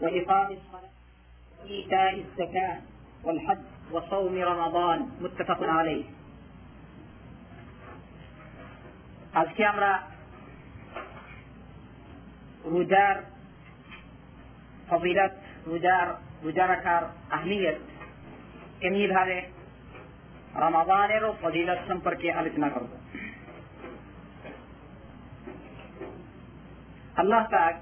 وإقام الصلاة وإيتاء الزكاة والحج وصوم رمضان متفق عليه আজকে আমরা রোজার ফজিলত রোজার রোজা রাখার আহমিয়ত এমনিভাবে রমাদানেরও ফজিলত সম্পর্কে আলোচনা করব আল্লাহ পাক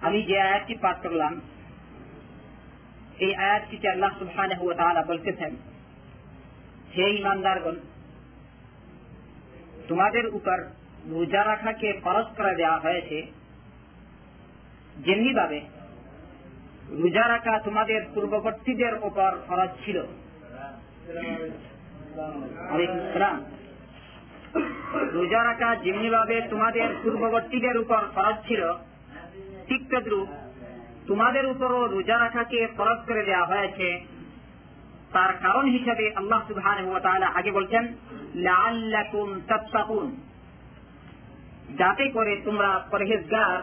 আমি যে আয়াতটি পাঠ করলাম, এই আয়াতটিতে আল্লাহ তাআলা বলতেছেন, হে ইমানদারগণ তোমাদের উপর রোজা রাখাকে ফরজ করে দেওয়া হয়েছে। যেমনি ভাবে রোজা রাখা তোমাদের পূর্ববর্তীদের উপর খরচ ছিল। রোজা রাখা যেমনি ভাবে তোমাদের পূর্ববর্তীদের উপর খরচ ছিল ঠিক তদ্রুপ তোমাদের উপরও রোজা রাখাকে ফরজ করে দেওয়া হয়েছে। তার কারণ হিসাবে আল্লাহ সুবহান আগে বলছেন, লাআল্লাকুম তাত্তাকুন। যাতে করে তোমরা পরহেজগার,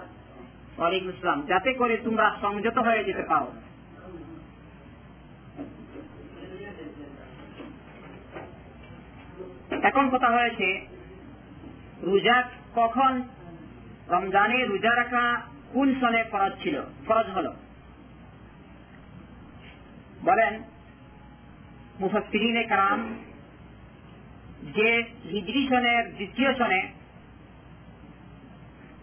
ওয়ালাইকুম ইসলাম যাতে করে তোমরা সংযত হয়ে যেতে পারো এখন কথা হয়েছে, রোজা কখন? রমজানে রোজা রাখা কোন সনে ফরজ ছিল? ফরজ হল। বলেন মুফাসিরিনে কারাম যে হিজরি সনের দ্বিতীয় সনে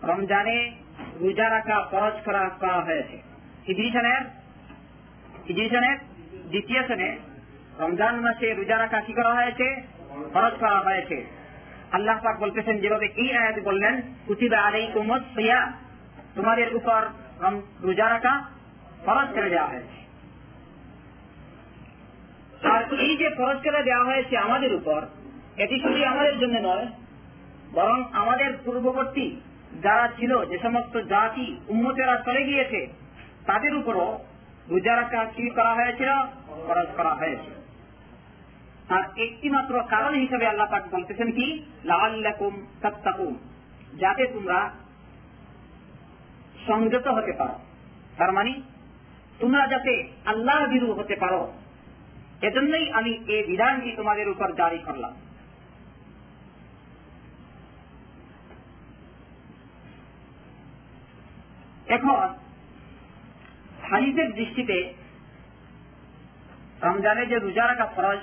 রমজানে রোজা রাখা ফরজ করা করা হয়েছে। হিজরি সনের হিজরি সনের দ্বিতীয় সনে রমজান মাসে রোজা রাখা কি করা হয়েছে? ফরজ করা হয়েছে। আল্লাহ পাক বলতেছেন, যেভাবে এই আয়াত বললেন, কুতিবা আলাই কুমত সিয়া তোমাদের উপর রোজা রাখা ফরজ করে দেওয়া হয়েছে। আর এই যে ফরজ করে দেওয়া হয়েছে আমাদের উপর, এটি শুধু আমাদের জন্য নয়, বরং আমাদের পূর্ববর্তী যারা ছিল, যে সমস্ত জাতি উন্মতেরা চলে গিয়েছে, তাদের উপরও রোজা রাখা কি করা হয়েছিল? ফরজ করা হয়েছে। আর একটি মাত্র কারণ হিসেবে আল্লাহ পাক বলতেছেন কি? তাত্তাকুম যাতে তোমরা সংযত হতে পারো। তার মানে তোমরা যাতে আল্লাহ বিরু হতে পারো, এজন্যই আমি এই বিধানটি তোমাদের উপর জারি করলাম। এখন, হাদিসের দৃষ্টিতে রমজানে যে রোজা রাখা ফরজ,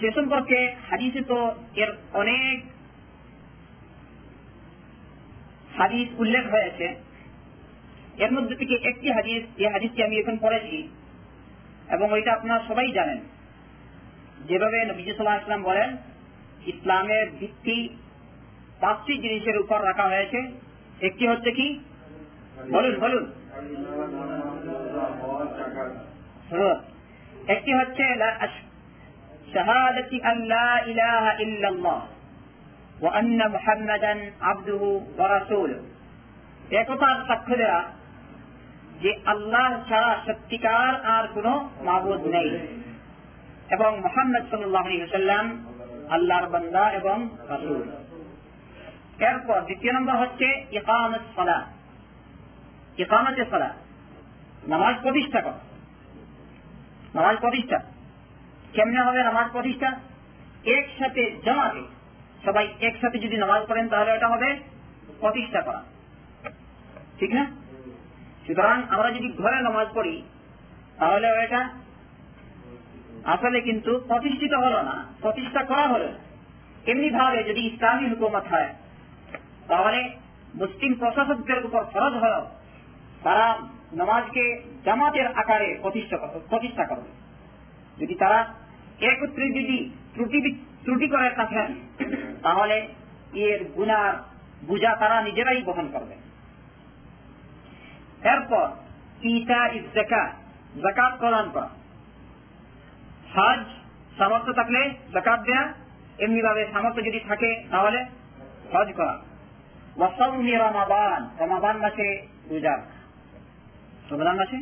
সে সম্পর্কে হাদিসে তো এর অনেক হাদিস উল্লেখ হয়েছে। এর মধ্যে থেকে একটি হাদিস যে হাদিসটি আমি এখন পড়েছি এবং ওইটা আপনারা সবাই জানেন। যেভাবে নবীজ সাল্লাহ ইসলাম বলেন, ইসলামের ভিত্তি পাঁচটি জিনিসের উপর রাখা হয়েছে। একটি হচ্ছে কি? বলুন বলুন। একটি হচ্ছে وأن محمدا عبده ورسوله একতার সাক্ষ্য দেওয়া যে আল্লাহ ছাড়া সত্যিকার আর কোন মাবুদ নেই এবং মোহাম্মদ সাল্লাম আল্লাহর বান্দা এবং রাসুল এরপর দ্বিতীয় নম্বর হচ্ছে ইকামত সলা ইকামতে সলা নামাজ প্রতিষ্ঠা কর নামাজ প্রতিষ্ঠা কেমনে হবে নামাজ প্রতিষ্ঠা একসাথে জমাতে সবাই একসাথে যদি নামাজ পড়েন, তাহলে এটা হবে প্রতিষ্ঠা করা। ঠিক না? সুতরাং আমরা যদি ঘরে নামাজ পড়ি, তাহলে এটা আসলে কিন্তু প্রতিষ্ঠিত হলো না, প্রতিষ্ঠা করা হলো এমনি ভাবে যদি ইসলামী হুকুমত হয়, তাহলে মুসলিম প্রশাসকদের উপর ফরজ হল তারা নামাজকে জামাতের আকারে প্রতিষ্ঠা করবে যদি তারা একত্রে যদি ত্রুটি ত্রুটি করে থাকেন তাহলে এর গুনার বুঝা তারা নিজেরাই বহন করবে। এরপর ইটা ইস জাকাত প্রদান করা। হজ, সামর্থ্য থাকলে জাকাত দেয়া এমনি ভাবে সামর্থ্য যদি থাকে, তাহলে হজ করা। ওয়াসাউমি রমাবান রমাবান মাসে রোজা রমাদান মাসে?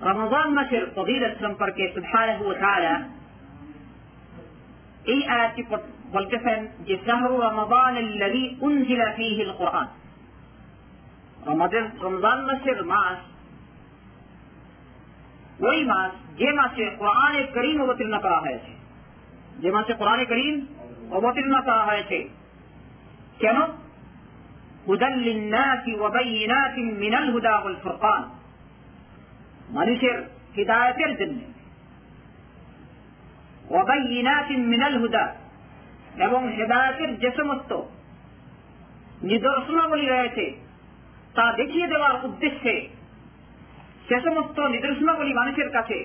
রমাদান মাসের ফজিলত সম্পর্কে সুবহানাহু ওয়া তাআলা এই আয়াতটি বলতেছেন যে, শাহরু রমাদান উনজিলা ফিহিল কোরআন আমাদের রমজান মাসের মাস, ওই মাস, যে মাসে কোরআনে করিম অবতীর্ণ করা হয়েছে। যে মাসে কোরআনে করিম অবতীর্ণ করা হয়েছে। কেন? মিনাল হুদা ফুরকান। মানুষের হৃদায়তের জন্য। মিনাল হুদা এবং হেদায়তের যে সমস্ত নিদর্শনাবলী রয়েছে, তা দেখিয়ে দেওয়ার উদ্দেশ্যে সে সমস্ত নিদর্শনাবলী মানুষের কাছে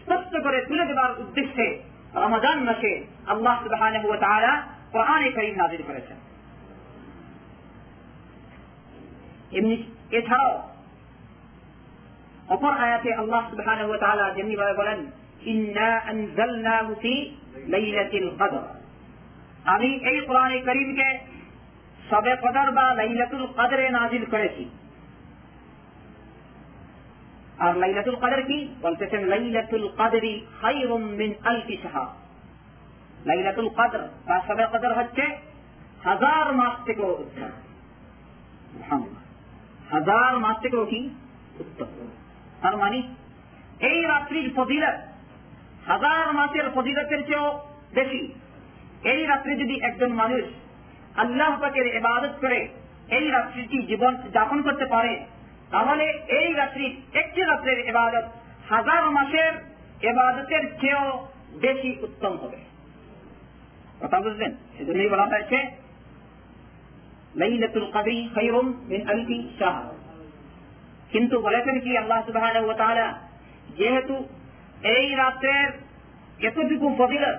স্পষ্ট করে তুলে দেওয়ার উদ্দেশ্যে রমাজান মাসে আল্লাহ সুবাহ কোরআনে করিম নাজির করেছেন। এমনি এছাড়াও অপর আয়াতে আল্লাহ সুবাহ যেমনি ভাবে বলেন আমি এই কোরআনে করিমকে সবে কদর বা লাইলাতুল কদরে নাজিল করেছি। আর লাইলাতুল কদর কি? বলতেছেন, লাইলাতুল কদরি খায়রুম মিন আলফি শাহর। লাইলাতুল কদর বা সবে কদর হচ্ছে হাজার মাস থেকেও উত্তম। হাজার মাস থেকেও কি? উত্তম। তার মানে এই রাত্রির ফজিলত হাজার মাসের ফজিলতের চেয়েও বেশি। এই রাত্রে যদি একজন মানুষ আল্লাহ পাকের এবাদত করে, এই রাত্রিটি জীবন যাপন করতে পারে, তাহলে এই রাত্রি একটি রাত্রের এবাদত হাজার মাসের এবাদতের চেয়েও বেশি উত্তম হবে। কথা বুঝলেন? সেজন্যই বলা হয়েছে, লাইলাতুল কাদরি খায়রুম মিন আলফি শাহর। কিন্তু বলেছেন কি আল্লাহ সুবহানাহু ওয়া তাআলা, যেহেতু এই রাত্রের এতটুকু ফজিলত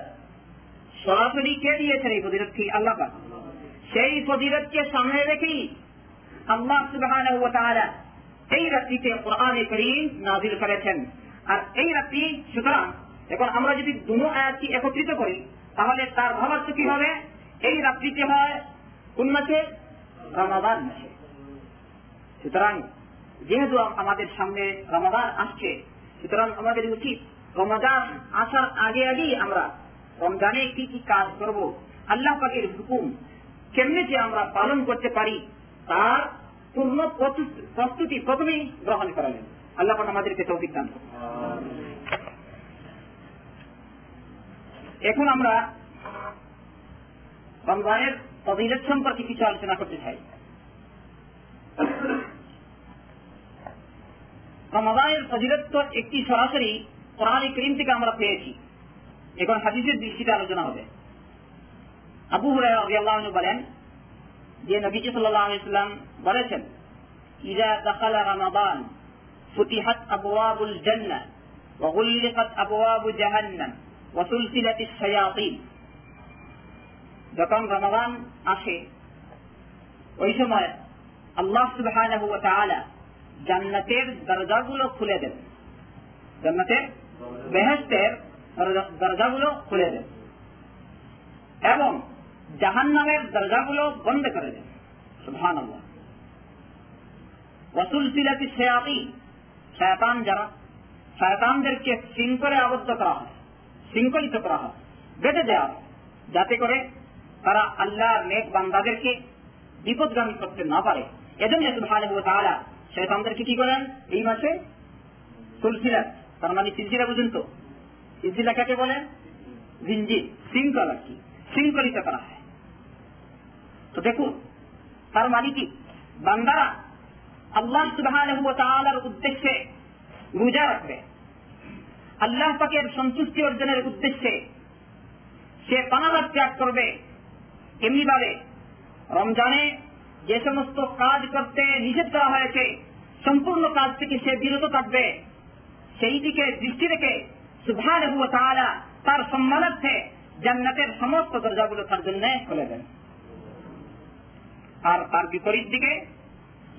সরাসরি কে দিয়েছেন এই ফজিলত কি? আল্লাহ সেই ফজিলতকে সামনে রেখেই আল্লাহ তাআলা এই রাত্রিতে কোরআনে করিম নাজিল করেছেন। আর এই রাত্রি, সুতরাং এখন আমরা যদি দুনো আয়াতটি একত্রিত করি, তাহলে তার ভাবার্থ কি হবে? এই রাত্রিতে হয় কোন মাসে? রমাদান মাসে। সুতরাং যেহেতু আমাদের সামনে রমাদান আসছে, সুতরাং আমাদের উচিত রমাদান আসার আগে আগেই আমরা রমজানে কি কি কাজ করব, আল্লাহ পাকের হুকুম কেমনে যে আমরা পালন করতে পারি, তার পূর্ণ প্রস্তুতি প্রথমেই গ্রহণ করালেন আল্লাহ পাক আমাদেরকে তৌফিক দান এখন আমরা রমজানের ফজিলত সম্পর্কে কিছু আলোচনা করতে চাই। রমজানের তো একটি সরাসরি কোরআন করিম থেকে আমরা পেয়েছি। এখন হাদিসের দৃষ্টিতে আলোচনা হবে। আবু বলেন যে বলেছেন রমাদান জাহান্নাম শায়াতিন। যখন রমাদান আসে, ওই সময় আল্লাহ সুবহানাহু ওয়া তাআলা জান্নাতের দরজাগুলো খুলে দেন। জান্নাতের বেহেস্তের দরজাগুলো খুলে দেন এবং জাহান নামের দরজাগুলো বন্ধ করে দেন সুহান ওসুল সিলাতি শেয়াতি শয়তান যারা শয়তানদেরকে শৃঙ্খলে আবদ্ধ করা হয়, শৃঙ্খলিত করা হয়, বেঁধে দেওয়া হয়, যাতে করে তারা আল্লাহর নেক বান্দাদেরকে বিপদগামী করতে না পারে। এজন্য সুভান তারা শয়তানদেরকে কি করেন? এই মাসে সুলসিলা তার মানে সিলসিলা বুঝুন তো। সিলসিলা কাকে বলেন জিঞ্জি শৃঙ্খল কি। শৃঙ্খলিত করা হয়। তো দেখুন, তার মানে কি? বান্দারা আল্লাহ সুবাহ উদ্দেশ্যে রোজা রাখবে। আল্লাহ পাকের সন্তুষ্টি অর্জনের উদ্দেশ্যে সে পানালাভ ত্যাগ করবে। এমনি ভাবে রমজানে যে সমস্ত কাজ করতে নিষেধ করা হয়েছে, সম্পূর্ণ কাজ থেকে সে বিরত থাকবে। সেই দিকে দৃষ্টি রেখে সুভান তার সম্মানার্থে জান্নাতের সমস্ত দরজাগুলো তার জন্য খুলে দেন। আর তার বিপরীত দিকে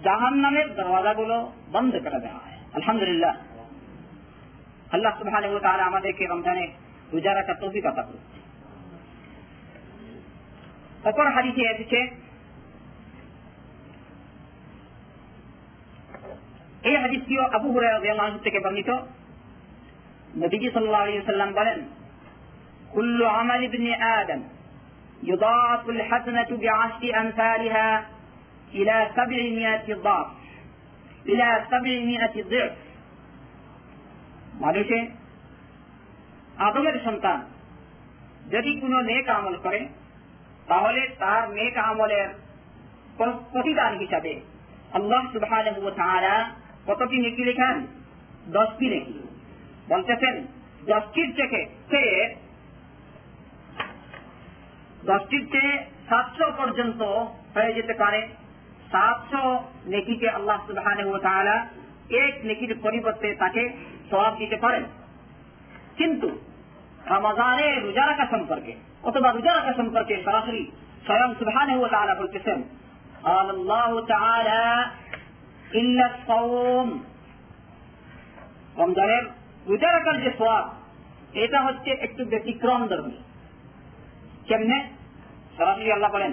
জাহান নামের দরওয়াজাগুলো বন্ধ করে দেওয়া হয়। আলহামদুলিল্লাহ। আল্লাহ সুবাহ আমাদেরকে রমজানে রোজা রাখার তৌফিক আতা অপর হাদিসে এসেছে এই হাদিসটিও আবু হুরাহ থেকে বর্ণিত নবীজি সাল্লাহ আলী সাল্লাম বলেন কুল্লু আমাল ইবনে আদম يضاعف الحسنة بعشر أمثالها إلى سبعمائة ضعف إلى سبعمائة ضعف মানুষে আদমের সন্তান যদি কোনো নেক আমল করে তাহলে তার নেক আমলের প্রতিদান হিসাবে আল্লাহ সুবাহ কতটি নেকি লেখান? দশটি নেকি। বলতেছেন, দশটির থেকে দশটির চেয়ে সাতশো পর্যন্ত হয়ে যেতে পারে? সাতশো নেকিকে আল্লাহ সুবাহ এক নেকির পরিবর্তে তাকে সবাব দিতে পারেন। কিন্তু রমাজানে রোজা রাখা সম্পর্কে অথবা রোজা রাখা সম্পর্কে সরাসরি স্বয়ং সুবাহ বলতেছেন রমজানের রোজা রাখার যে এটা হচ্ছে একটু ব্যতিক্রম ধর্মী। কেমনে? সরাসরি আল্লাহ বলেন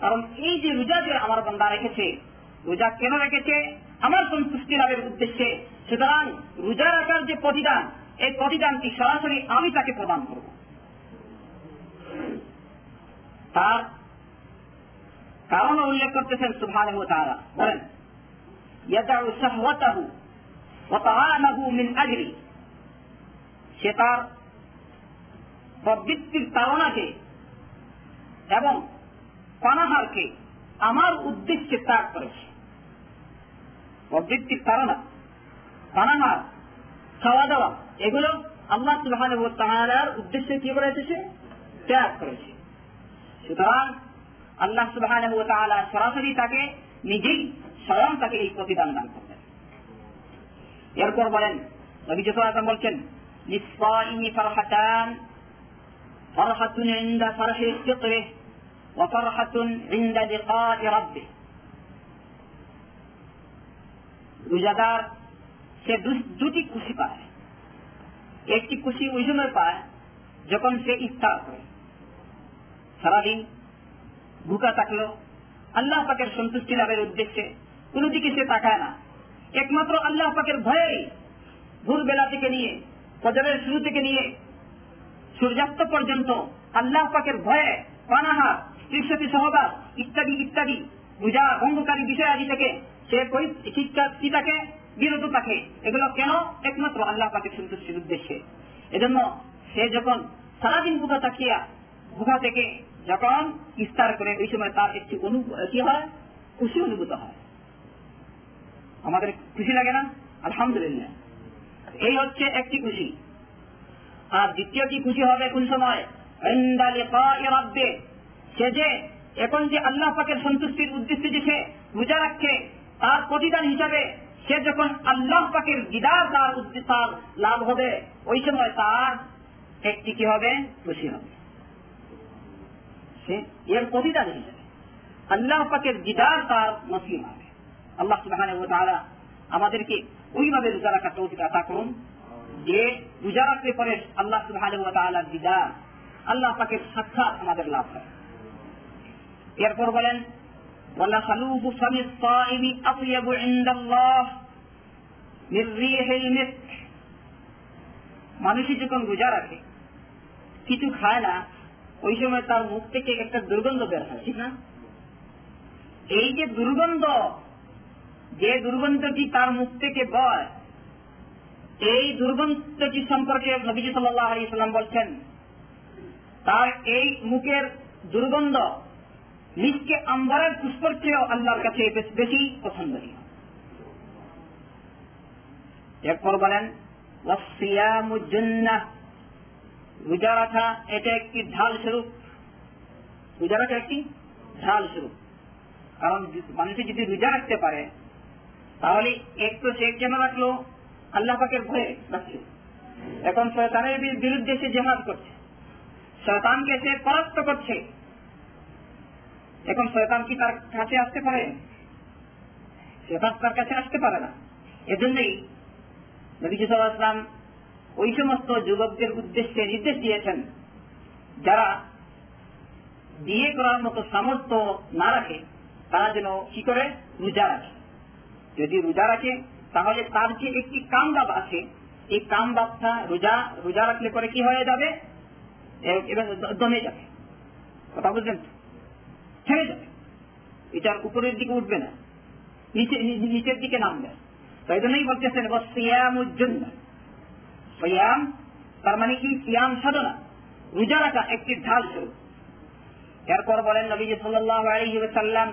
কারণ এই যে রোজা যে আমার বন্দা রেখেছে, রোজা কেন রেখেছে? আমার সন্তুষ্টি লাভের উদ্দেশ্যে। সুতরাং রোজা রাখার যে প্রতিদান, এই প্রতিদানটি সরাসরি আমি তাকে প্রদান করব। তার কারণ উল্লেখ করতেছেন সুভান বলেন সে তার প্রবৃত্তির তাড়নাকে এবং পানাহারকে আমার উদ্দেশ্যে ত্যাগ করেছে। প্রবৃত্তির তাড়না, পানাহার খাওয়া দাওয়া এগুলো আল্লাহ তাহার উদ্দেশ্যে কি করে এসেছে ত্যাগ করেছে। সুতরাং আল্লাহ সুবাহান সরাসরি তাকে নিজেই স্বয়ং তাকে এই প্রতিদান দান করবেন এরপর বলেন নবী জসুল বলছেন নিঃস্বাইনি ফারহাতান فرحة عند فرح فطره وفرحة عند لقاء ربه রোজাদার সে দুটি খুশি পায় একটি খুশি ওই সময় পায় যখন সে ইফতার করে সারাদিন ভুকা থাকল। আল্লাহ পাকের সন্তুষ্টি লাভের উদ্দেশ্যে। কোন দিকে সে তাকায় না। একমাত্র আল্লাহ পাকের ভয়েই ভোরবেলা থেকে নিয়ে, ফজরের শুরু থেকে নিয়ে, সূর্যাস্ত পর্যন্ত আল্লাহ পাকের ভয়ে পানাহা স্ত্রীর সহবাস ইত্যাদি ইত্যাদি বুঝা ভঙ্গকারী বিষয় আদি থেকে সে কি থাকে বিরত থাকে। এগুলো কেন? একমাত্র আল্লাহ পাকের সন্তুষ্টির উদ্দেশ্যে। এজন্য সে যখন সারাদিন বুধা তাকিয়া বুধা থেকে যখন ইস্তার করে ওই সময় তার একটি কি হয়? খুশি অনুভূত হয়। আমাদের খুশি লাগে না? আলহামদুলিল্লাহ। এই হচ্ছে একটি খুশি। আর দ্বিতীয়টি খুশি হবে কোন সময়? সে যে এখন যে আল্লাহ পাকের সন্তুষ্টির উদ্দেশ্যে যে সে রোজা রাখছে, তার প্রতিদান হিসাবে সে যখন আল্লাহ পাকের দিদার তার তার লাভ হবে, ওই সময় তার একটি কি হবে? খুশি হবে। এর প্রতিদান হিসাবে আল্লাহ পাকের দিদার তার নসিব হবে আল্লাহ সুবাহ আমাদেরকে ওইভাবে রোজা রাখার তৌফিক আশা করুন যে রোজা রাখতে পরে আল্লাহ সুবাহ দিদার আল্লাহ পাকের সাক্ষাৎ আমাদের লাভ হয় এরপর বলেন ولخلوف فم الصائم أطيب عند الله من ريح المسك মানুষই যখন রোজা রাখে কিছু খায় না ওই সময় তার মুখ থেকে একটা দুর্গন্ধ বের হয়, ঠিক না? এই যে দুর্গন্ধ, যে দুর্গন্ধটি তার মুখ থেকে বয়, এই দুর্গন্ধটি সম্পর্কে নবীজি সাল্লাহ আলী সাল্লাম বলছেন, তার এই মুখের দুর্গন্ধ নিজকে আম্বারের পুষ্পর চেয়েও আল্লাহর কাছে বেশি পছন্দনীয়। এরপর বলেন রোজা রাখা এটা একটি ঢাল স্বরূপ। রোজা রাখা একটি ঢাল স্বরূপ। কারণ মানুষে যদি রোজা রাখতে পারে, তাহলে এক তো সে কেন রাখল? আল্লাহ পাকের ভয়ে রাখছে এখন শয়তানের বিরুদ্ধে সে জেহাদ করছে। শয়তানকে সে পরাস্ত করছে। এখন শয়তান কি তার কাছে আসতে পারে? শয়তান তার কাছে আসতে পারে না। এজন্যই নবী সাল্লাম ওই সমস্ত যুবকদের উদ্দেশ্যে নির্দেশ দিয়েছেন, যারা বিয়ে করার মতো সামর্থ্য না রাখে, তারা যেন কি করে? রোজা রাখে। যদি রোজা রাখে, তাহলে তার যে একটি কামরাব আছে, এই কাম বাচ্চা রোজা রোজা রাখলে পরে কি হয়ে যাবে? দমে যাবে। কথা বুঝলেন থেমে যাবে। এটার উপরের দিকে উঠবে না। নিচে নিচের দিকে নামবে। তাই জন্যই বলতেছেন সিয়ামুজ্জন্য সিয়াম তার মানে কি সিয়াম সাধনা রোজা রাখা একটি ঢাল স্বরূপ এরপর বলেন নবীজি সাল্লাল্লাহু আলাইহি ওয়াসাল্লাম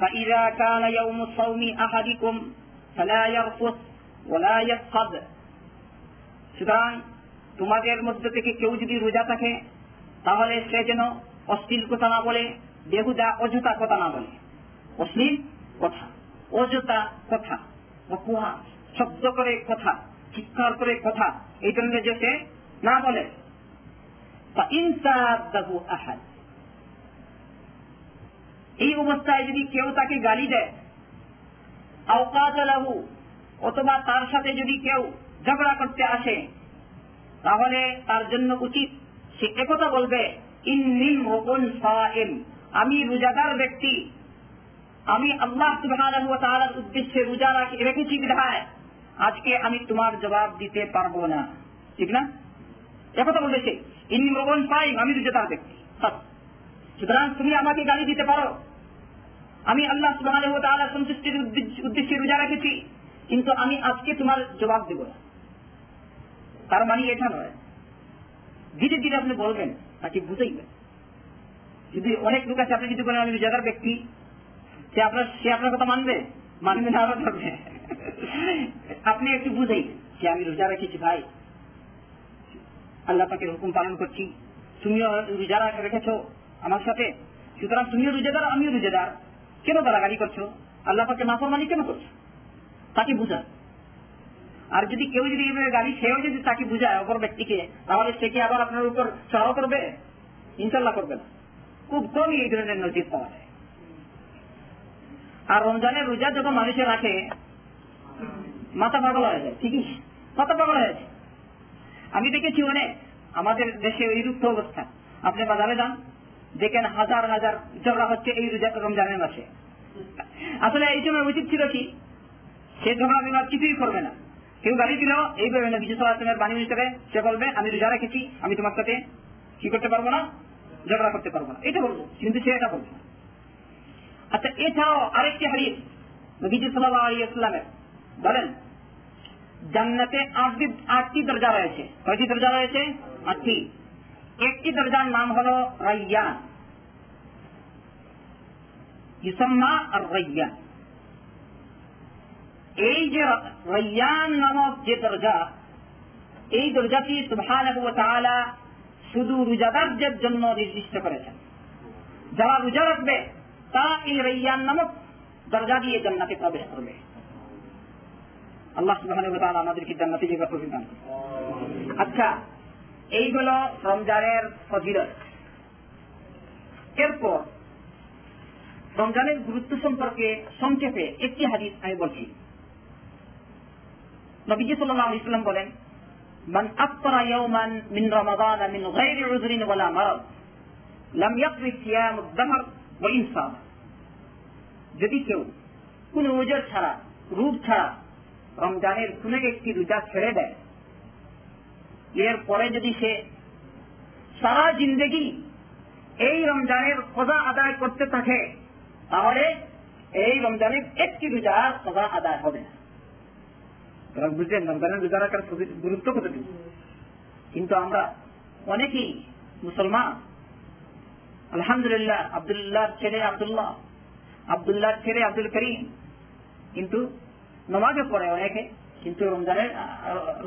فإذا كان يوم الصوم أحدكم فلا يرفث ولا يفقد সুতরাং তোমাদের মধ্যে থেকে কেউ যদি রোজা থাকে তাহলে সে যেন অশ্লীল কথা না বলে বেহুদা অযথা কথা না বলে অশ্লীল কথা অযথা কথা অকুহা শব্দ করে কথা চিৎকার করে কথা, এই ধরনের যে সে না বলে। এই অবস্থায় যদি কেউ তাকে গালি দেয় অথবা তার সাথে যদি কেউ ঝগড়া করতে আসে, তাহলে তার জন্য উচিত সে একথা বলবে আমি রোজাদার ব্যক্তি। আমি আল্লাহ সুবহানাহু ওয়া তাআলার উদ্দেশ্যে রোজা রাখি, রেখেছি বিধায়। আজকে আমি তোমার জবাব দিতে পারব না। ঠিক না? একথা বলেছে ইন্নি মোকন সাইম আমি রোজাদার ব্যক্তি। সুতরাং তুমি আমাকে গালি দিতে পারো। আমি আল্লাহ ওয়া সন্তুষ্টির উদ্দেশ্যে রোজা রেখেছি, কিন্তু আমি আজকে তোমার জবাব দেব না। তার মানে এটা নয়। ধীরে ধীরে আপনি বলবেন, তাকে বুঝাইবেন। যদি অনেক লোক আছে, আপনি যদি বলেন, আমি রোজাদার ব্যক্তি, সে আপনার সে আপনার কথা মানবে? মানবে না আরও আপনি একটু বুঝাই যে আমি রোজা রেখেছি ভাই। আল্লাহ হুকুম পালন করছি। তুমিও রোজা রেখেছ আমার সাথে। সুতরাং তুমিও রোজাদার, আমিও রোজাদার। কেন করছ? আল্লাহ পাকে কেন করছ? তাকে বুঝা। আর যদি কেউ যদি গালি, সেও যদি তাকে বুঝায় অপর ব্যক্তিকে, তাহলে সে কি আবার আপনার উপর চড়াও করবে? ইনশাল্লাহ করবে না। খুব কমই এই ধরনের নজির পাওয়া যায়। আর রমজানের রোজা যখন মানুষের রাখে মাথা পাগল হয়ে যায়। ঠিকই? মাথা পাগল হয়ে যায়। আমি দেখেছি অনেক। আমাদের দেশে ওই রূপ অবস্থা। আপনি বাজারে যান, দেখেন হাজার হাজার ঝগড়া হচ্ছে এই রমজানের মাসে। আসলে এই সময় উচিত ছিল কি? সে ঝগড়া বিবাদ কিছুই করবে না। কেউ গাড়ি দিল এই এইভাবে না, বিশেষ আলোচনার বাণী হিসেবে সে বলবে, আমি রোজা রেখেছি, আমি তোমার সাথে কি করতে পারব না? ঝগড়া করতে পারব না। এটা বলব, কিন্তু সে এটা বলবে আচ্ছা এছাড়াও আরেকটি হারিয়ে নবীজি সাল্লাহ ইসলামের বলেন, জান্নাতে আটটি আটটি দরজা রয়েছে। কয়টি দরজা রয়েছে? আটটি। একটি দরজার নাম হল রাইয়ান। ইসম্মা আর রাইয়ান এই যে রাইয়ান নামক যে দরজা, এই দরজাটি সুবহান শুধু রোজাদারদের জন্য নির্দিষ্ট করেছেন। যারা রোজা রাখবে তা এই রাইয়ান নামক দরজা দিয়ে জান্নাতে প্রবেশ করবে। আল্লাহ সুবহান আমাদেরকে জান্নাতে যে প্রতিদান আচ্ছা এইগুলো রমজানের ফজিলত এরপর রমজানের গুরুত্ব সম্পর্কে সংক্ষেপে একটি হাদিস আমি বলছি নবীজি সাল্লাহ ইসলাম বলেন من أفطر يوما من رمضان من غير عذر ولا مرض لم يقضي صيام الدهر وإن صام যদি কেউ কোন ওজর ছাড়া রূপ ছাড়া রমজানের কোন একটি রোজা ছেড়ে দেয়। এর পরে যদি সে সারা জিন্দগি এই রমজানের খোঁজা আদায় করতে থাকে, তাহলে এই রমজানের একটি রোজার খোঁজা আদায় হবে না। বুঝলেন, রমজানের রোজা রাখার গুরুত্ব কতটুকু? কিন্তু আমরা অনেকেই মুসলমান। আলহামদুলিল্লাহ আবদুল্লাহ ছেলে আবদুল্লাহ আবদুল্লাহ ছেলে আব্দুল করিম। কিন্তু নমাজও পড়ে অনেকে, কিন্তু রমজানের,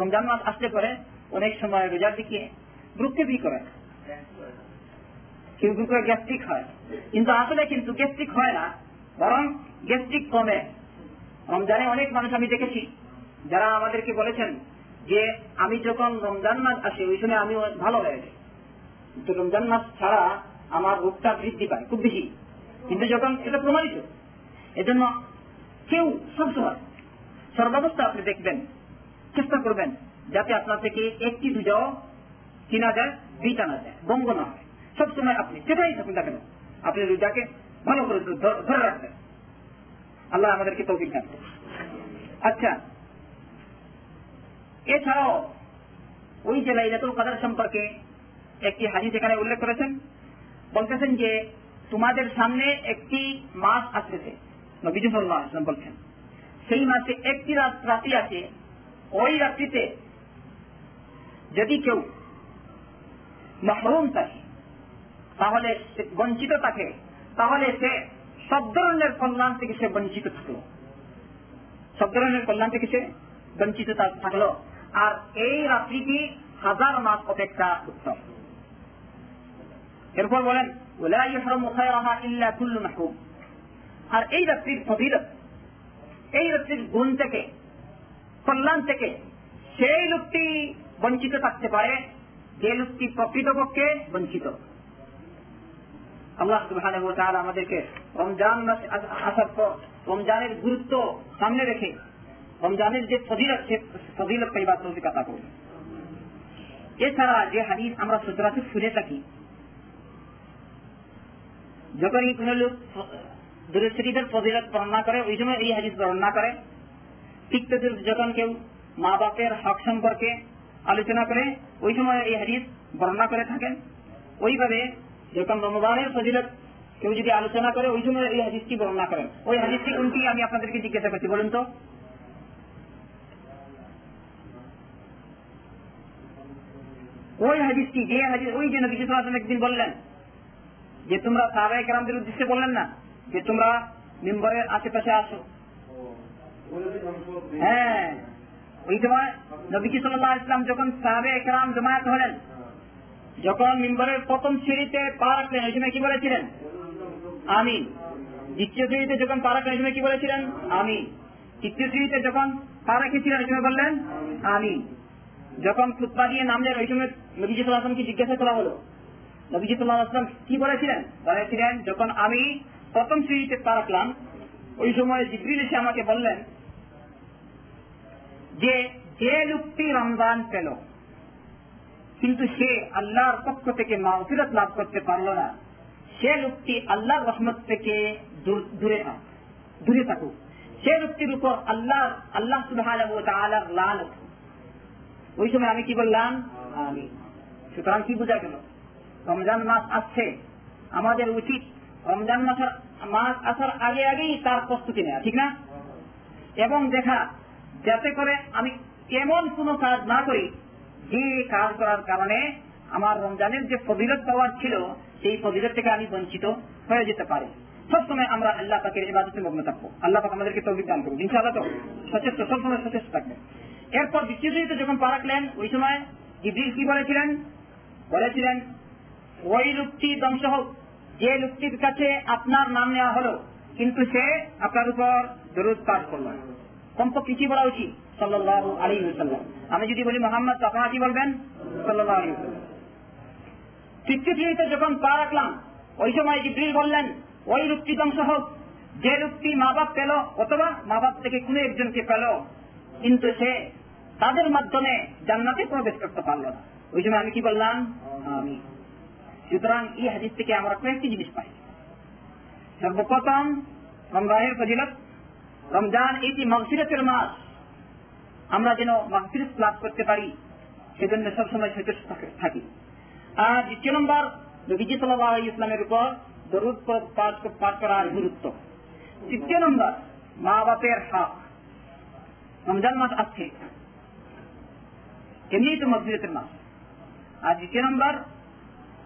রমজান মাস আসতে পরে অনেক সময় রোজার দিকে ভ্রুক্ষেপই করে। কেউ কেউ গ্যাস্ট্রিক হয়। কিন্তু আসলে কিন্তু গ্যাস্ট্রিক হয় না, বরং গ্যাস্ট্রিক কমে। রমজানে অনেক মানুষ আমি দেখেছি, যারা আমাদেরকে বলেছেন যে আমি যখন রমজান মাস আসে, ওই সময় আমি ভালো হয়ে যাই। কিন্তু রমজান মাস ছাড়া আমার রোগটা বৃদ্ধি পায়, খুব বেশি। কিন্তু যখন এটা প্রমাণিত, এজন্য কেউ সবসময় সর্বাবস্থা আপনি দেখবেন, চেষ্টা করবেন, যাতে আপনার থেকে একটি দুজাও কিনা যায় বিটা না যায় বঙ্গ না হয়। সবসময় আপনি যেটাই থাকুন না কেন, আপনি রোজাকে ভালো করে ধরে রাখবেন। আল্লাহ আমাদেরকে তৌফিক দেন আচ্ছা এছাড়াও ওই যে লাইলাতুল কাদার সম্পর্কে একটি হাদিস এখানে উল্লেখ করেছেন, বলতেছেন যে, তোমাদের সামনে একটি মাস আসতেছে। নবীজি সাল্লাহ বলছেন সেই মাসে একটি রাত রাতি আছে। ওই রাত্রিতে যদি কেউ মাহরুম থাকে, তাহলে বঞ্চিত থাকে। তাহলে সে সব ধরনের কল্যাণ থেকে সে বঞ্চিত থাকল। সব ধরনের কল্যাণ থেকে সে বঞ্চিত থাকল। আর এই রাত্রিটি হাজার মাস অপেক্ষা উত্তম। এরপর বলেন আর এই রাত্রির ফজিলত এই রাত্রির গুণ থেকে, কল্যাণ থেকে। সেই লোকটি বঞ্চিত থাকতে পারে, যে লোকটি প্রকৃতপক্ষে বঞ্চিত। আল্লাহ সুবহানাহু আমাদেরকে রমজান মাস আসার রমজানের গুরুত্ব সামনে রেখে রমজানের যে ফজিলত, সে ফজিলত পাইবার তৌফিক আতা করবে এছাড়া যে হাদিস আমরা সচরাচর শুনে থাকি, যখনই কোন লোক দুরুশরীফের ফজিলত বর্ণনা করে, ওই সময় এই হাদিস বর্ণনা করে। ঠিক যখন কেউ মা বাপের হক সম্পর্কে আলোচনা করে, ওই সময় এই হাদিস বর্ণনা করে থাকেন। ওইভাবে যখন রমজানের ফজিলত কেউ যদি আলোচনা করে, ওই সময় এই হাদিসটি বর্ণনা করেন। ওই হাদিসটি কোনটি আমি আপনাদেরকে জিজ্ঞাসা করছি, বলুন তো। ওই হাদিসটি, যে হাদিস, ওই যে নবী একদিন বললেন, যে তোমরা সাহাবাই কেরামদের উদ্দেশ্যে বললেন না যে তোমরা মেম্বারের আশেপাশে আসো। হ্যাঁ। ওই সময় নবীজি সাল্লাহ ইসলাম যখন সাহাবে একরাম জমায়েত হলেন, যখন মিম্বরের প্রথম সিঁড়িতে পা রাখলেন ওই সময় কি বলেছিলেন? আমি দ্বিতীয় সিঁড়িতে যখন পা রাখলেন ওই সময় কি বলেছিলেন? আমি তৃতীয় সিঁড়িতে যখন পা রেখেছিলেন ওই সময় বললেন আমি যখন ফুটপা দিয়ে নামলেন ওই সময় নবীজি সাল্লাহ আসলামকে জিজ্ঞাসা করা হলো। নবীজি সাল্লাহ আসলাম কি বলেছিলেন? বলেছিলেন, যখন আমি প্রথম সিঁড়িতে পা রাখলাম ওই সময় জিব্রিল এসে আমাকে বললেন যে যে লোকটি রমজান পেল, কিন্তু সে আল্লাহর পক্ষ থেকে মাফিরত লাভ করতে পারল না। সে লোকটি আল্লাহর রহমত থেকে দূরে থাক, দূরে থাকুক। সে লোকটির উপর আল্লাহ আল্লাহ সুবাহ লাল ওই সময় আমি কি বললাম? সুতরাং কি বোঝা গেল? রমজান মাস আসছে। আমাদের উচিত রমজান মাসের মাস আসার আগে আগেই তার প্রস্তুতি নেওয়া ঠিক না? এবং দেখা, যাতে করে আমি এমন কোন কাজ না করি, যে কাজ করার কারণে আমার রমজানের যে ফজিলত পাওয়ার ছিল, সেই ফজিলত থেকে আমি বঞ্চিত হয়ে যেতে পারি। সবসময় আমরা আল্লাহ পাকের ইবাদতে মগ্ন থাকব। আল্লাহ পাক আমাদেরকে তৌফিক দান করব ইনশাআল্লাহ তো সচেষ্ট, সবসময় সচেষ্ট থাকবেন এরপর দ্বিতীয় যখন পা রাখলেন ওই সময় জিবিল কি বলেছিলেন? বলেছিলেন, ওই লোকটি ধ্বংস হোক। যে লোকটির কাছে আপনার নাম নেওয়া হলো, কিন্তু সে আপনার উপর দরুদ পাঠ করল। কমপক্ষে কি বলা উচিত? সাল্লাহ আলী সাল্লাম আমি যদি বলি মোহাম্মদ কি বলবেন? সাল্লাহ আলী যখন পা রাখলাম, ওই সময় জিব্রিল বললেন, ওই লোকটি ধ্বংস হোক। যে লোকটি মা বাপ পেল, অথবা মা বাপ থেকে কোন একজনকে পেল, কিন্তু সে তাদের মাধ্যমে জান্নাতে প্রবেশ করতে পারল না। ওই সময় আমি কি বললাম? আমি সুতরাং এই হাদিস থেকে আমরা কয়েকটি জিনিস পাই। সর্বপ্রথম, রমজানের ফজিলত, রমজান এটি মগফিরতের মাস। আমরা যেন মগফিরত লাভ করতে পারি, সেজন্য সবসময় সচেষ্ট থাকি আর দ্বিতীয় নম্বর, নবীজি সাল্লাহ ইসলামের উপর দরুদ পাঠ করার গুরুত্ব। তৃতীয় নম্বর, মা বাপের হক। রমজান মাস আসছে এমনি তো মসজিদের মাস। আর দ্বিতীয় নম্বর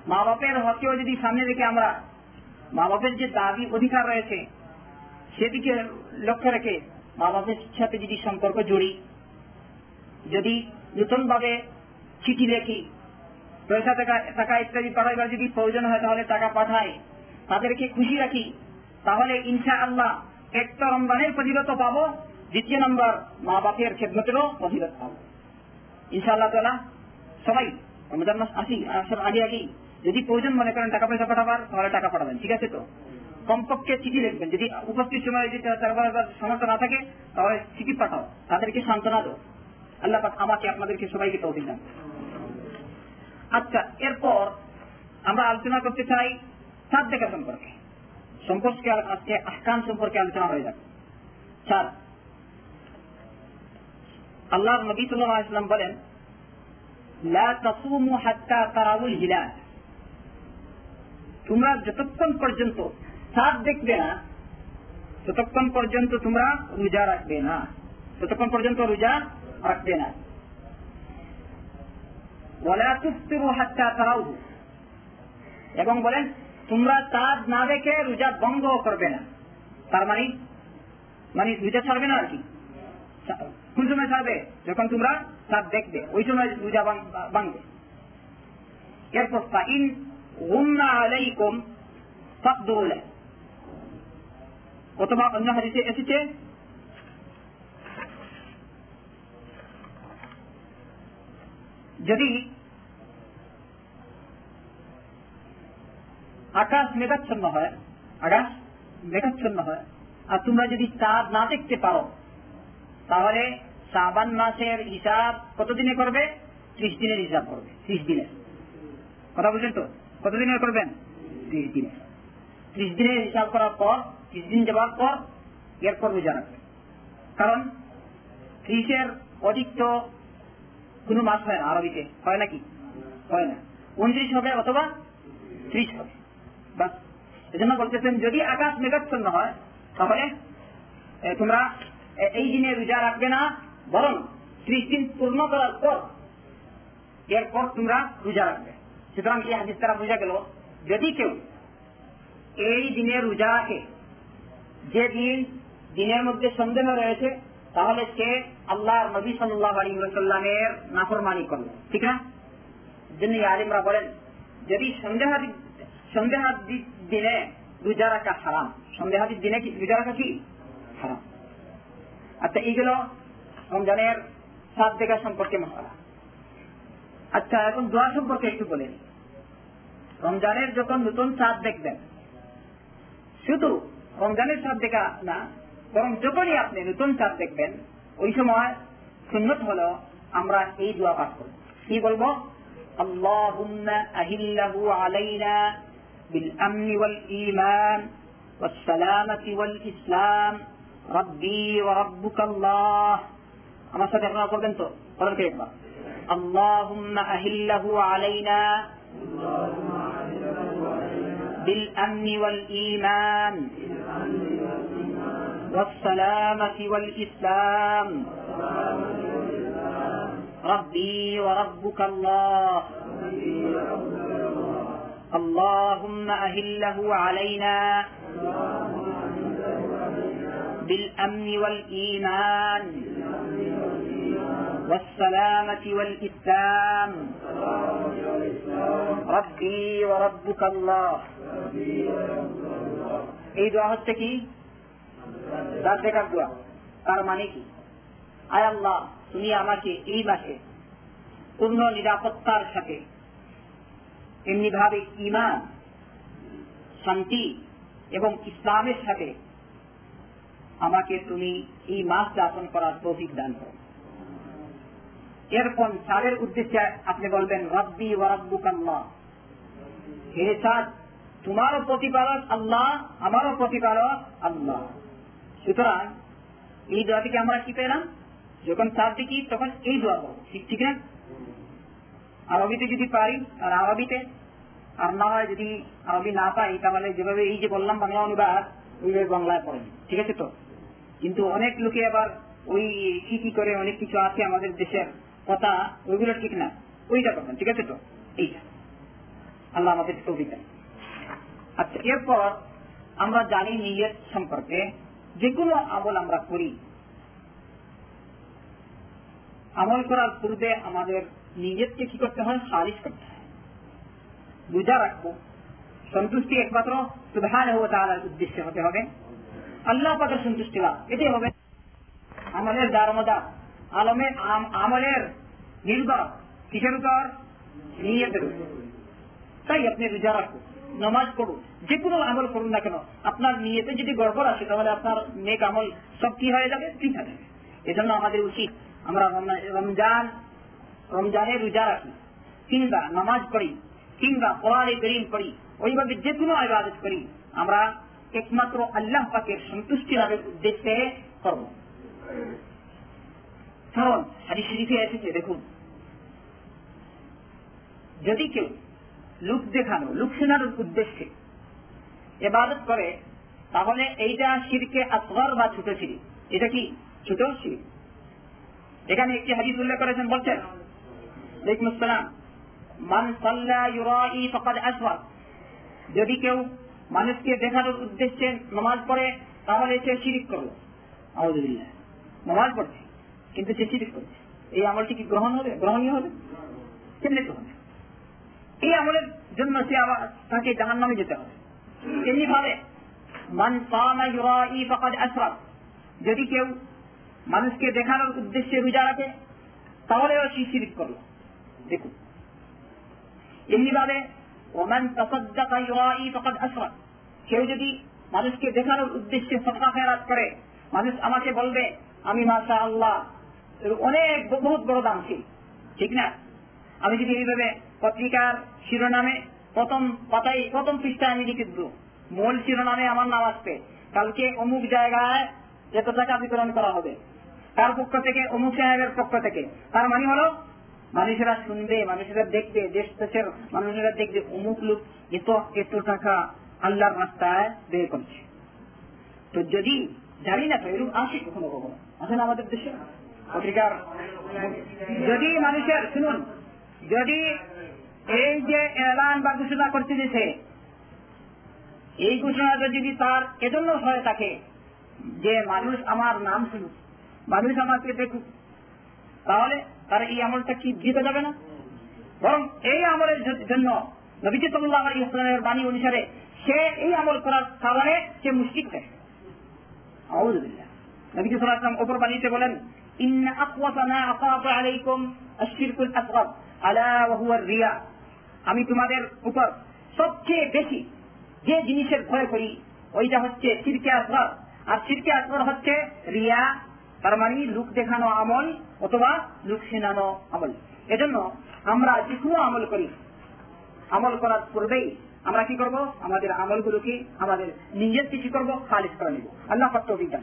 মা বাপের হকেও যদি সামনে রেখে আমরা মা বাপের যে দাবি অধিকার রয়েছে, সেদিকে লক্ষ্য রেখে মা বাপের সাথে যদি সম্পর্ক জড়ি, যদি নতুন ভাবে চিঠি লেখি, পয়সা টাকা ইত্যাদি পাঠাইবার যদি প্রয়োজন হয় তাহলে টাকা পাঠাই, তাদেরকে খুশি রাখি, তাহলে ইনশা আল্লাহ একটা রমজানের ফজিলত পাবো, দ্বিতীয় নম্বর মা বাপের খেদমতেরও ফজিলত পাবো। ইনশাআল্লাহ তালা সবাই রমজান মাস আসি, আসার আগে আগেই যদি প্রয়োজন মনে করেন টাকা পয়সা পাঠাবার, তাহলে টাকা পাঠাবেন, ঠিক আছে তো? কমপক্ষে চিঠি লিখবেন, যদি উপস্থিত সময় যদি সমর্থ না থাকে, তাহলে চিঠি পাঠাও, তাদেরকে সান্ত্বনা দো আল্লাহ আমাকে, আপনাদেরকে সবাইকে তৌফিক দেন। আচ্ছা এরপর আমরা আলোচনা করতে চাই চাঁদ দেখা সম্পর্কে। সম্পর্কে আজকে আহকান সম্পর্কে আলোচনা হয়ে যাবে। চাঁদ। আল্লাহ নবী সাল্লাম বলেন, লা তাসুমু হাত্তা তারাউল হিলাল। তোমরা যতক্ষণ পর্যন্ত সাত দেখবে না, ততক্ষণ পর্যন্ত তোমরা রোজা রাখবে না। ততক্ষণ পর্যন্ত রোজা রাখবে না। এবং বলেন, তোমরা চাঁদ না দেখে রোজা ভঙ্গ করবে না। তার মানে মানে রোজা ছাড়বে না আর কি? কোন সময় ছাড়বে? যখন তোমরা চাঁদ দেখবে, ওই সময় রোজা ভাঙবে এরপর গুন্না আলাইকুম ফাকদুল অথবা অন্য হাদিসে এসেছে যদি আকাশ মেঘাচ্ছন্ন হয় আকাশ মেঘাচ্ছন্ন হয় আর তোমরা যদি চাঁদ না দেখতে পারো তাহলে শ্রাবান মাসের হিসাব কতদিনে করবে ত্রিশ দিনের হিসাব করবে ত্রিশ দিনের কথা বলছেন তো কতদিনের করবেন? ত্রিশ দিনের ত্রিশ দিনের হিসাব করার পর, ত্রিশ দিন যাওয়ার পর এরপর রোজা রাখবে কারণ, ত্রিশের অধিক তো কোন মাস হয় না আরবিতে। হয় নাকি? হয় না। উনত্রিশ হবে অথবা ত্রিশ হবে। বাস এজন্য বলতেছেন, যদি আকাশ মেঘাচ্ছন্ন হয়, তাহলে তোমরা এই দিনে রোজা রাখবে না, বরং ত্রিশ দিন পূর্ণ করার পর, এরপর তোমরা রোজা রাখবে। সুতরাং এই হাদিস তারা বোঝা গেল, যদি কেউ এই দিনে রোজা রাখে, যে দিন, দিনের মধ্যে সন্দেহ রয়েছে, তাহলে সে আল্লাহ নবী সাল্লাহ আলী সাল্লামের নাফরমানি করবে ঠিক না? জন্য আলিমরা বলেন, যদি সন্দেহাদি সন্দেহাদি দিনে রোজা রাখা হারাম, সন্দেহাদি দিনে কি, রোজা রাখা কি? হারাম। আচ্ছা এইগুলো রমজানের সাত দেখা সম্পর্কে মশলা। আচ্ছা এখন দোয়া সম্পর্কে একটু বলে রমজানের যখন নতুন চাঁদ দেখবেন শুধু রমজানের চাঁদ দেখা না বরং যখনই আপনি নতুন চাঁদ দেখবেন ওই সময় সুন্নত হলো আমরা এই দোয়া পাঠ করব কি বলবো اللهم أهله علينا بالأمن والإيمان والسلامة والإسلام ربي وربك الله আমার সাথে আপনারা করবেন তো করেন কে একবার اللهم أهله علينا بالأمن والإيمان والسلامة والإسلام ربي وربك الله اللهم أهله علينا بالأمن والإيمان والسلامة والإسلام ربي وربك الله এই দোয়া হচ্ছে কি তার দেখার দোয়া তার মানে কি আয় আল্লাহ তুমি আমাকে এই মাসে পূর্ণ নিরাপত্তার সাথে এমনি ভাবে ইমান শান্তি এবং ইসলামের সাথে আমাকে তুমি এই মাস যাপন করার তৌফিক দান করো এরপর চাঁদের উদ্দেশ্যে আপনি বলবেন, রব্বি ওয়ারব্বুকাল্লাহ হে চাঁদ, তোমারও প্রতিপালক আল্লাহ, আমারও প্রতিপালক আল্লাহ। সুতরাং এই দোয়া থেকে আমরা কি পেলাম? যখন চাঁদ দেখি, তখন এই দোয়া করব ঠিক ঠিক না? আরবিতে যদি পারি, আর আরবিতে, আর না হয় যদি আরবি না পাই, তাহলে যেভাবে এই যে বললাম, বাংলা অনুবাদ, ওইভাবে বাংলায় পড়েন। ঠিক আছে তো? কিন্তু অনেক লোকে আবার ওই কি কি করে অনেক কিছু আছে আমাদের দেশের। কথা ওইগুলো ঠিক না। ওইটা করবেন, ঠিক আছে তো? এইটা। আল্লাহ আমাদের কবিতা আচ্ছা এরপর আমরা জানি নিজের সম্পর্কে যে কোনো আমল আমরা করি। আমল করার পূর্বে আমাদের নিজেরকে কি করতে হয়? খারিজ করতে হয়। বুঝা রাখব। সন্তুষ্টি একমাত্র সুধান তার উদ্দেশ্যে হতে হবে। আল্লাহ পাকের সন্তুষ্টি লাভ। এটাই হবে। আমলের দারমদার আলমের আমলের নির্ভর, কিসের উপর? নিয়তের তাই আপনি রোজা রাখুন, নমাজ পড়ুন যে কোনো আমল করুন না কেন, আপনার নিয়েতে যদি গড়বড় আসে, তাহলে আপনার নেক আমল সব কি হয়ে যাবে? ঠিক আছে এজন্য আমাদের উচিত, আমরা রমজান, রমজানে রোজা রাখি। কিংবা নামাজ পড়ি, কিংবা কোরআনে করিম পড়ি, ওইভাবে যে কোনো আবাদত করি, আমরা একমাত্র আল্লাহ পাকের সন্তুষ্টি লাভের উদ্দেশ্যে করব। কারণ হাদিস শরীফে এসেছে দেখুন। যদি কেউ লুক দেখানো লুক শোনার উদ্দেশ্যে এবাদত করে, তাহলে এইটা শিরকে আসগর বা ছোট সিঁড়ি এটা কি ছোট সিঁড়ি এখানে একটি হাদিস উল্লেখ করেছেন, বলছেন আসসালাম, মান সাল্লা ইউরাই ফাকাদ আসওয়ার যদি কেউ মানুষকে দেখানোর উদ্দেশ্যে নমাজ পড়ে, তাহলে সে শিরিক করল আউদুল্লাহ নমাজ পড়ছে। কিন্তু সে শিরিক করছে এই আমলটি কি গ্রহণ হবে? গ্রহণীয় হবে? কেমনি গ্রহণ এই আমলের জন্য সে আবার তাকে জাহান নামে যেতে হবে। এমনি ভাবে মান আসরাফ যদি কেউ মানুষকে দেখানোর উদ্দেশ্যে রোজা রাখে, তাহলেও সে শিরিক করল। দেখুন। এমনি ভাবে ওমান তাসাদ্দাকা ইউরাই ফাকাদ আসরাফ কেউ যদি মানুষকে দেখানোর উদ্দেশ্যে সদকা খেরাত করে, মানুষ আমাকে বলবে, আমি মাসা আল্লাহ অনেক বহুত বড় দামশীল ঠিক না? আমি যদি এইভাবে পত্রিকার শিরোনামে প্রথম পাতায়, প্রথম পৃষ্ঠায় আমি লিখে দেবো, মূল শিরোনামে আমার নাম আসবে। কালকে অমুক জায়গায় এত টাকা বিতরণ করা হবে। তার পক্ষ থেকে? অমুক সাহেবের পক্ষ থেকে। তার মানে হলো, মানুষেরা শুনবে, মানুষেরা দেখবে, দেশ দেশের মানুষেরা দেখবে, অমুক লোক এত এত টাকা আল্লাহর রাস্তায় বের করছে। তো যদি জানি না, তো এরকম আসে কখনো কখনো। আসে না আমাদের দেশে? পত্রিকার যদি মানুষের, শুনুন, যদি এই যে এলান বা ঘোষণা করতে দিয়েছে এই ঘোষণাটা যদি তার এজন্য হয়ে থাকে যে মানুষ আমার নাম শুনুক, মানুষ আমাকে দেখুক, তাহলে তার এই আমলটা কি জিতে যাবে না? বরং এই আমলের জন্য নবীজি সাল্লাহ আলী ইসলামের বাণী অনুসারে সে এই আমল করার কারণে সে দেয়। আউযুবিল্লাহ নবীজি আলাইহি অপর বাণীতে বলেন আকওয়াতা মা আকাত আলাইকুম আশ-শিরকুল আসগর আলা ওয়া হুয়া রিয়া আমি তোমাদের উপর সবচেয়ে বেশি যে জিনিসের ভয় করি, ওইটা হচ্ছে শিরকে আসগর। আর শিরকে আসগর হচ্ছে রিয়া, তার মানে লুক দেখানো আমল অথবা লুক শোনানো আমল। এজন্য আমরা যে কোনো আমল করি, আমল করার পূর্বেই আমরা কি করব? আমাদের আমলগুলোকে আমাদের নিজের কিছু করব, খালিজ করে নিব। আল্লাহ বিজ্ঞান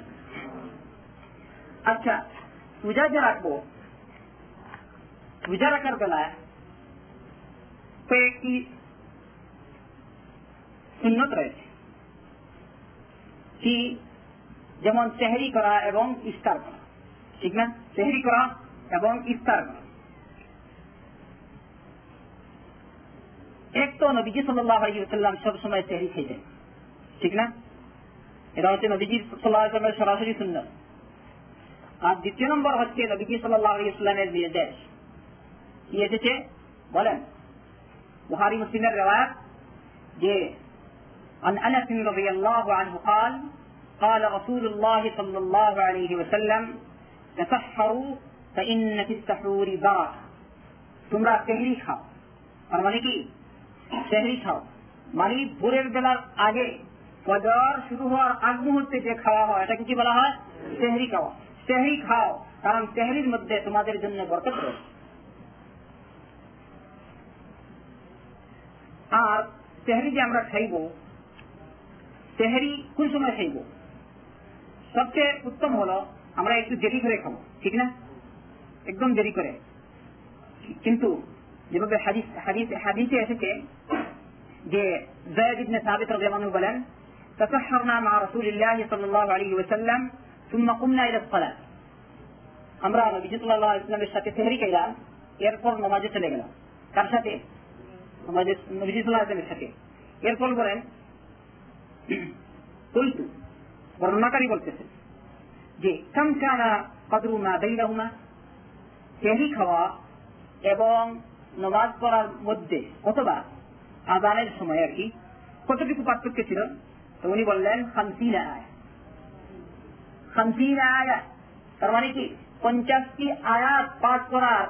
আচ্ছা পূজা যে রাখব? পূজা রাখার বেলায় কয়েকটি সুন্নত রয়েছে কি যেমন চেহারি করা এবং ইস্তার করা। ঠিক না? চেহারি করা এবং ইস্তার করা। এক তো নবীজি সাল্লাহ আলহিউসাল্লাম সবসময় চেহারি খেয়েছেন ঠিক না? এটা হচ্ছে নবীজি সাল্লাহ সরাসরি শূন্য আর দ্বিতীয় নম্বর হচ্ছে নবীজি সাল্লাহ আলহিউসাল্লামের নির্দেশ কি এসেছে বলেন বুহারি মুসলিমের রেওয়ায়ত যে عن انس رضي الله عنه قال قال رسول الله صلى الله عليه وسلم تسحروا فإن في السحور بركة তোমরা তেহরি খাও তার মানে কি তেহরি খাও মানে ভোরের বেলার আগে ফজর শুরু হওয়ার আগ মুহূর্তে যে খাওয়া হয় এটাকে কি বলা হয় তেহরি খাওয়া তেহরি খাও, কারণ তেহরির মধ্যে তোমাদের জন্য বরকত রয়েছে। আর তেহরি যে আমরা খাইব, তেহরি কোন সময় খাইব? সবচেয়ে উত্তম হলো আমরা একটু দেরি করে খাব, ঠিক না? একদম দেরি করে। কিন্তু যেভাবে হাদিস হাদিস হাদিসে এসেছে যে জয়াদ ইবনে সাবিত রাদিয়াল্লাহু বলেন তাসাহহারনা মা রসুল্লাহ সাল্লাহ আলী ওসাল্লাম ثم قمنا الى الصلاه আমরা নবী সাল্লাল্লাহু আলাইহি ওয়াসাল্লামের সাথে সেহরি খাইলাম এরপর নামাজে চলে গেলাম কার সাথে নবী সাল্লাল্লাহু আলাইহি ওয়াসাল্লামের সাথে এরপর বলেন কুলতু বর্ণনাকারী বলতেছে যে কাম কানা কদরু না বেইনাহুমা সেহরি খাওয়া এবং নমাজ পড়ার মধ্যে অথবা আজানের সময় আর কি কতটুকু পার্থক্য ছিল তো উনি বললেন খামসিনা আয়া খামসিনা আয়া তার মানে কি পঞ্চাশটি আয়াত পাঠ করার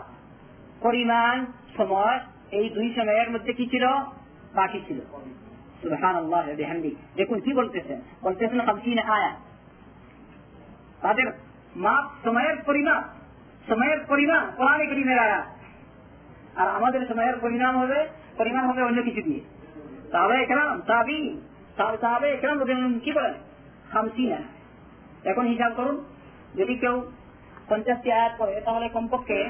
পরিমাণ সময় এই দুই সময়ের মধ্যে কি ছিল? বাকি ছিল। দেখুন, কি বলতেছেন? বলতেছেন খামসিনা আয়া তাদের মাপ, সময়ের পরিমাণ সময়ের পরিমাণ, কোরআনে করিমের আয়া আর আমাদের সময়ের পরিমাণ হবে পরিমাণ হবে অন্য কিছু দিয়ে। তাহলে একরাম তাবি। তাহলে একরাম কি বলেন? হামসিনা এখন হিসাব করুন, যদি কেউ পঞ্চাশটি আয়াত পড়ে, তাহলে কমপক্ষে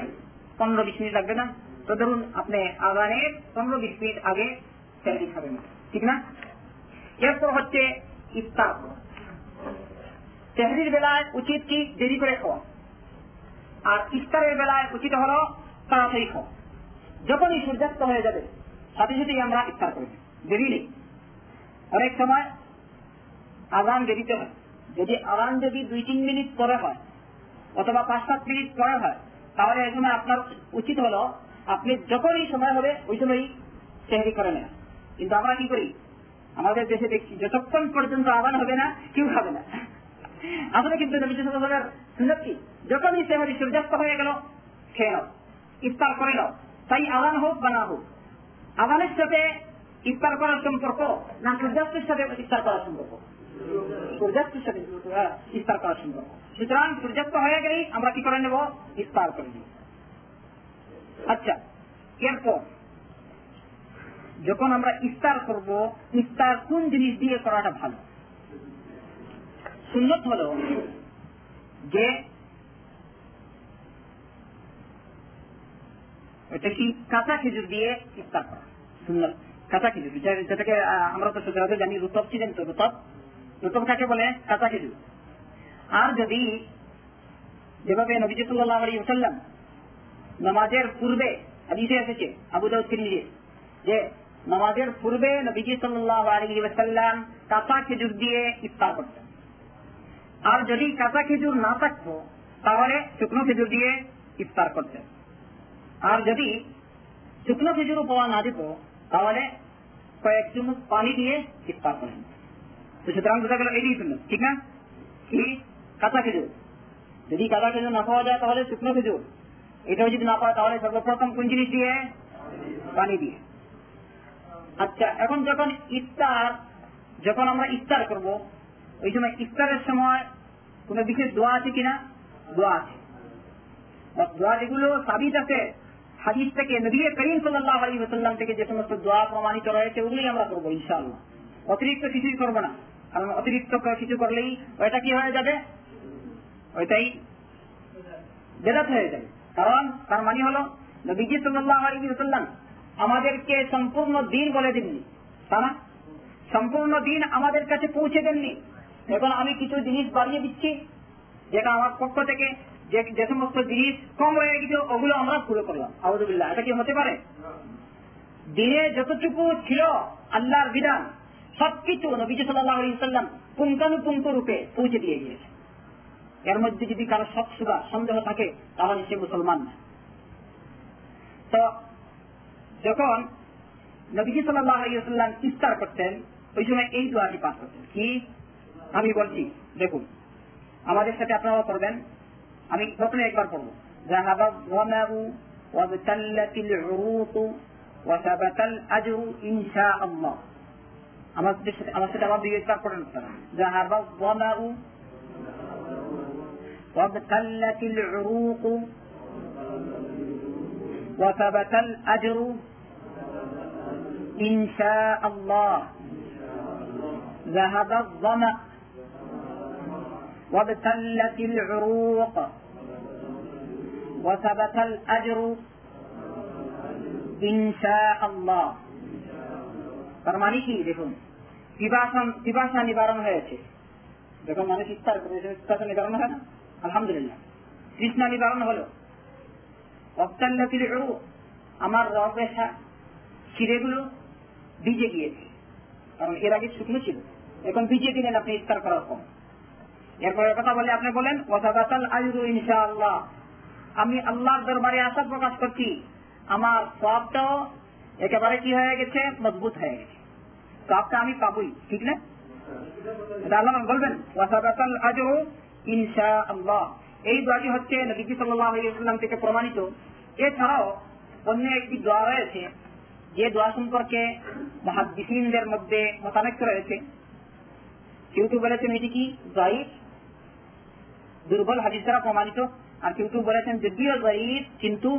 পনেরো বিশ মিনিট লাগবে না। তো ধরুন আপনি আগানের পনেরো বিশ মিনিট আগে সেলফি খাবেন। ঠিক না? এরপর হচ্ছে ইফতার। তেহরির বেলায় উচিত কি? দেরি করে খাওয়া। আর ইফতারের বেলায় উচিত হল তাড়াতাড়ি খাওয়া। যখনই সূর্যাস্ত হয়ে যাবে, সাথে সাথেই আমরা ইফতার করি। দেরি নেই। অনেক সময় আজান দেরিতে হয়। যদি আজান যদি দুই তিন মিনিট পরে হয়, অথবা পাঁচ সাত মিনিট পরে হয়, তাহলে সময় আপনার উচিত হলো আপনি যখনই সময় হবে, ওই সময়ই সেহরি করে নেন। কিন্তু আমরা কি করি? আমাদের দেশে দেখছি যতক্ষণ পর্যন্ত আজান হবে না, কেউ খাবে না। আসলে কিন্তু কি? যখনই সেহরি সূর্যাস্ত হয়ে গেল, খেয়ে নাও, ইফতার করে নাও, তাই আজান হোক বা না হোক, আজানের সাথে ইফতার করার সম্পর্ক না, সূর্যাস্তের সাথে ইফতার করার সম্পর্ক। করার সম্পর্ক সুতরাং হয়ে গেলেই আমরা কি করে নেব? করে আচ্ছা এরপর যখন আমরা ইফতার করব, ইফতার কোন জিনিস দিয়ে করাটা ভালো? সুন্নত হল যে এটা কি কাঁচা খেজুর দিয়ে ইফতার করা? সুন্নত। কাঁচা খেজুর যেটাকে আমরা তো সচরাচর জানি রুতব ছিলেন তো রুতব রুতব কাকে বলে? কাঁচা খেজুর আর যদি যেভাবে নবীজ আলী সাল্লাম নামাজের পূর্বে হাদিসে এসেছে, আবু দাউদ যে নামাজের পূর্বে নবীজি সাল্লাহ আলী সাল্লাম কাঁচা খেজুর দিয়ে ইফতার করতেন। আর যদি কাঁচা খেজুর না থাকতো, তাহলে শুকনো খেজুর দিয়ে ইফতার করতেন। আর যদি শুকনো খেজুরও পাওয়া না যেত তাহলে কয়েক চুমুক পানি দিয়ে ইফতার করেন তো সুতরাং বোঝা গেল এটাই শুনুন ঠিক না কি কাঁচা খেজুর যদি কাঁচা খেজুর না পাওয়া যায় তাহলে শুকনো খেজুর এটাও যদি না পাওয়া তাহলে সর্বপ্রথম কোন জিনিস দিয়ে পানি দিয়ে আচ্ছা এখন যখন ইফতার যখন আমরা ইফতার করব ওই সময় ইফতারের সময় কোন বিশেষ দোয়া আছে কিনা দোয়া আছে দোয়া যেগুলো সাবিত আছে হাদিস থেকে নবী করিম সাল্লাহ আলী থেকে যে সমস্ত দোয়া প্রমাণিত রয়েছে ওগুলোই আমরা করব ইনশাআল্লাহ অতিরিক্ত কিছুই করব না কারণ অতিরিক্ত কিছু করলেই ওইটা কি হয়ে যাবে? ওইটাই বেদাত হয়ে যাবে। কারণ তার মানে হলো, নবীজি সাল্লাহ আলী সাল্লাম আমাদেরকে সম্পূর্ণ দিন বলে দিননি। তা না? সম্পূর্ণ দিন আমাদের কাছে পৌঁছে দেননি। এখন আমি কিছু জিনিস বাড়িয়ে দিচ্ছি, যেটা আমার পক্ষ থেকে যে সমস্ত জিনিস কম হয়ে গেছে, ওগুলো আমরা পুরো করলাম। আবুদুল্লাহ এটা কি হতে পারে? দিনে যতটুকু ছিল আল্লাহর বিধান সবকিছু নবীজ সাল্লাহ সাল্লাম পুঙ্খানুপুঙ্খ রূপে পৌঁছে দিয়ে গিয়েছে এর মধ্যে যদি কারো সব সুদা সন্দেহ থাকে তাহলে সে মুসলমান না তো যখন নবীজি সাল্লাহ সাল্লাম ইস্তার করতেন ওই সময় এই দোয়াটি পাঠ করতেন কি আমি বলছি দেখুন আমাদের সাথে আপনারাও করবেন আমি প্রথমে একবার পড়বো ذهب الظمأ وابتلت العروق وثبت الأجر إن شاء الله আমাদের সাথে আমার সাথে আমার দিকে একবার পড়েন ذهب الظمأ وابتلت العروق وثبت الأجر إن شاء الله ذهب الظمأ وابتلت العروق وثبت الأجر إن شاء الله তার মানে কি দেখুন পিপাসা নিবারণ হয়েছে। যখন মানুষ ইফতার করে পিপাসা নিবারণ হয় না? আলহামদুলিল্লাহ। তৃষ্ণা নিবারণ হলো। অক্তাল্লাতির আমার রবেশা চিড়েগুলো ভিজে গিয়েছে। কারণ এর আগে শুকনো ছিল। এখন ভিজে দিলেন আপনি ইফতার করার পর। এরপরে কথা বলে, আপনি বলেন ওয়াসাবাতাল আজরু ইনশাআল্লাহ। আমি আল্লাহর দরবারে আশা প্রকাশ করছি। আমার সবটাও একেবারে কি হয়ে গেছে? মজবুত হয়ে গেছে। সবটা আমি পাবই, ঠিক না? আল্লাহ বলবেন ওয়াসাবাতাল আজরু ইনশা আল্লাহ এই দোয়াটি হচ্ছে নবীজি থেকে প্রমাণিত। এছাড়াও অন্য একটি দোয়া রয়েছে, যে দোয়া সম্পর্কে মহাদিসিনদের মধ্যে মতানৈক্য রয়েছে। কেউ কেউ বলেছেন এটি কি জয়ীফ দুর্বল হাদিস দ্বারা প্রমাণিত। আর কেউ কেউ বলেছেন যদিও জয়ীফ কিন্তু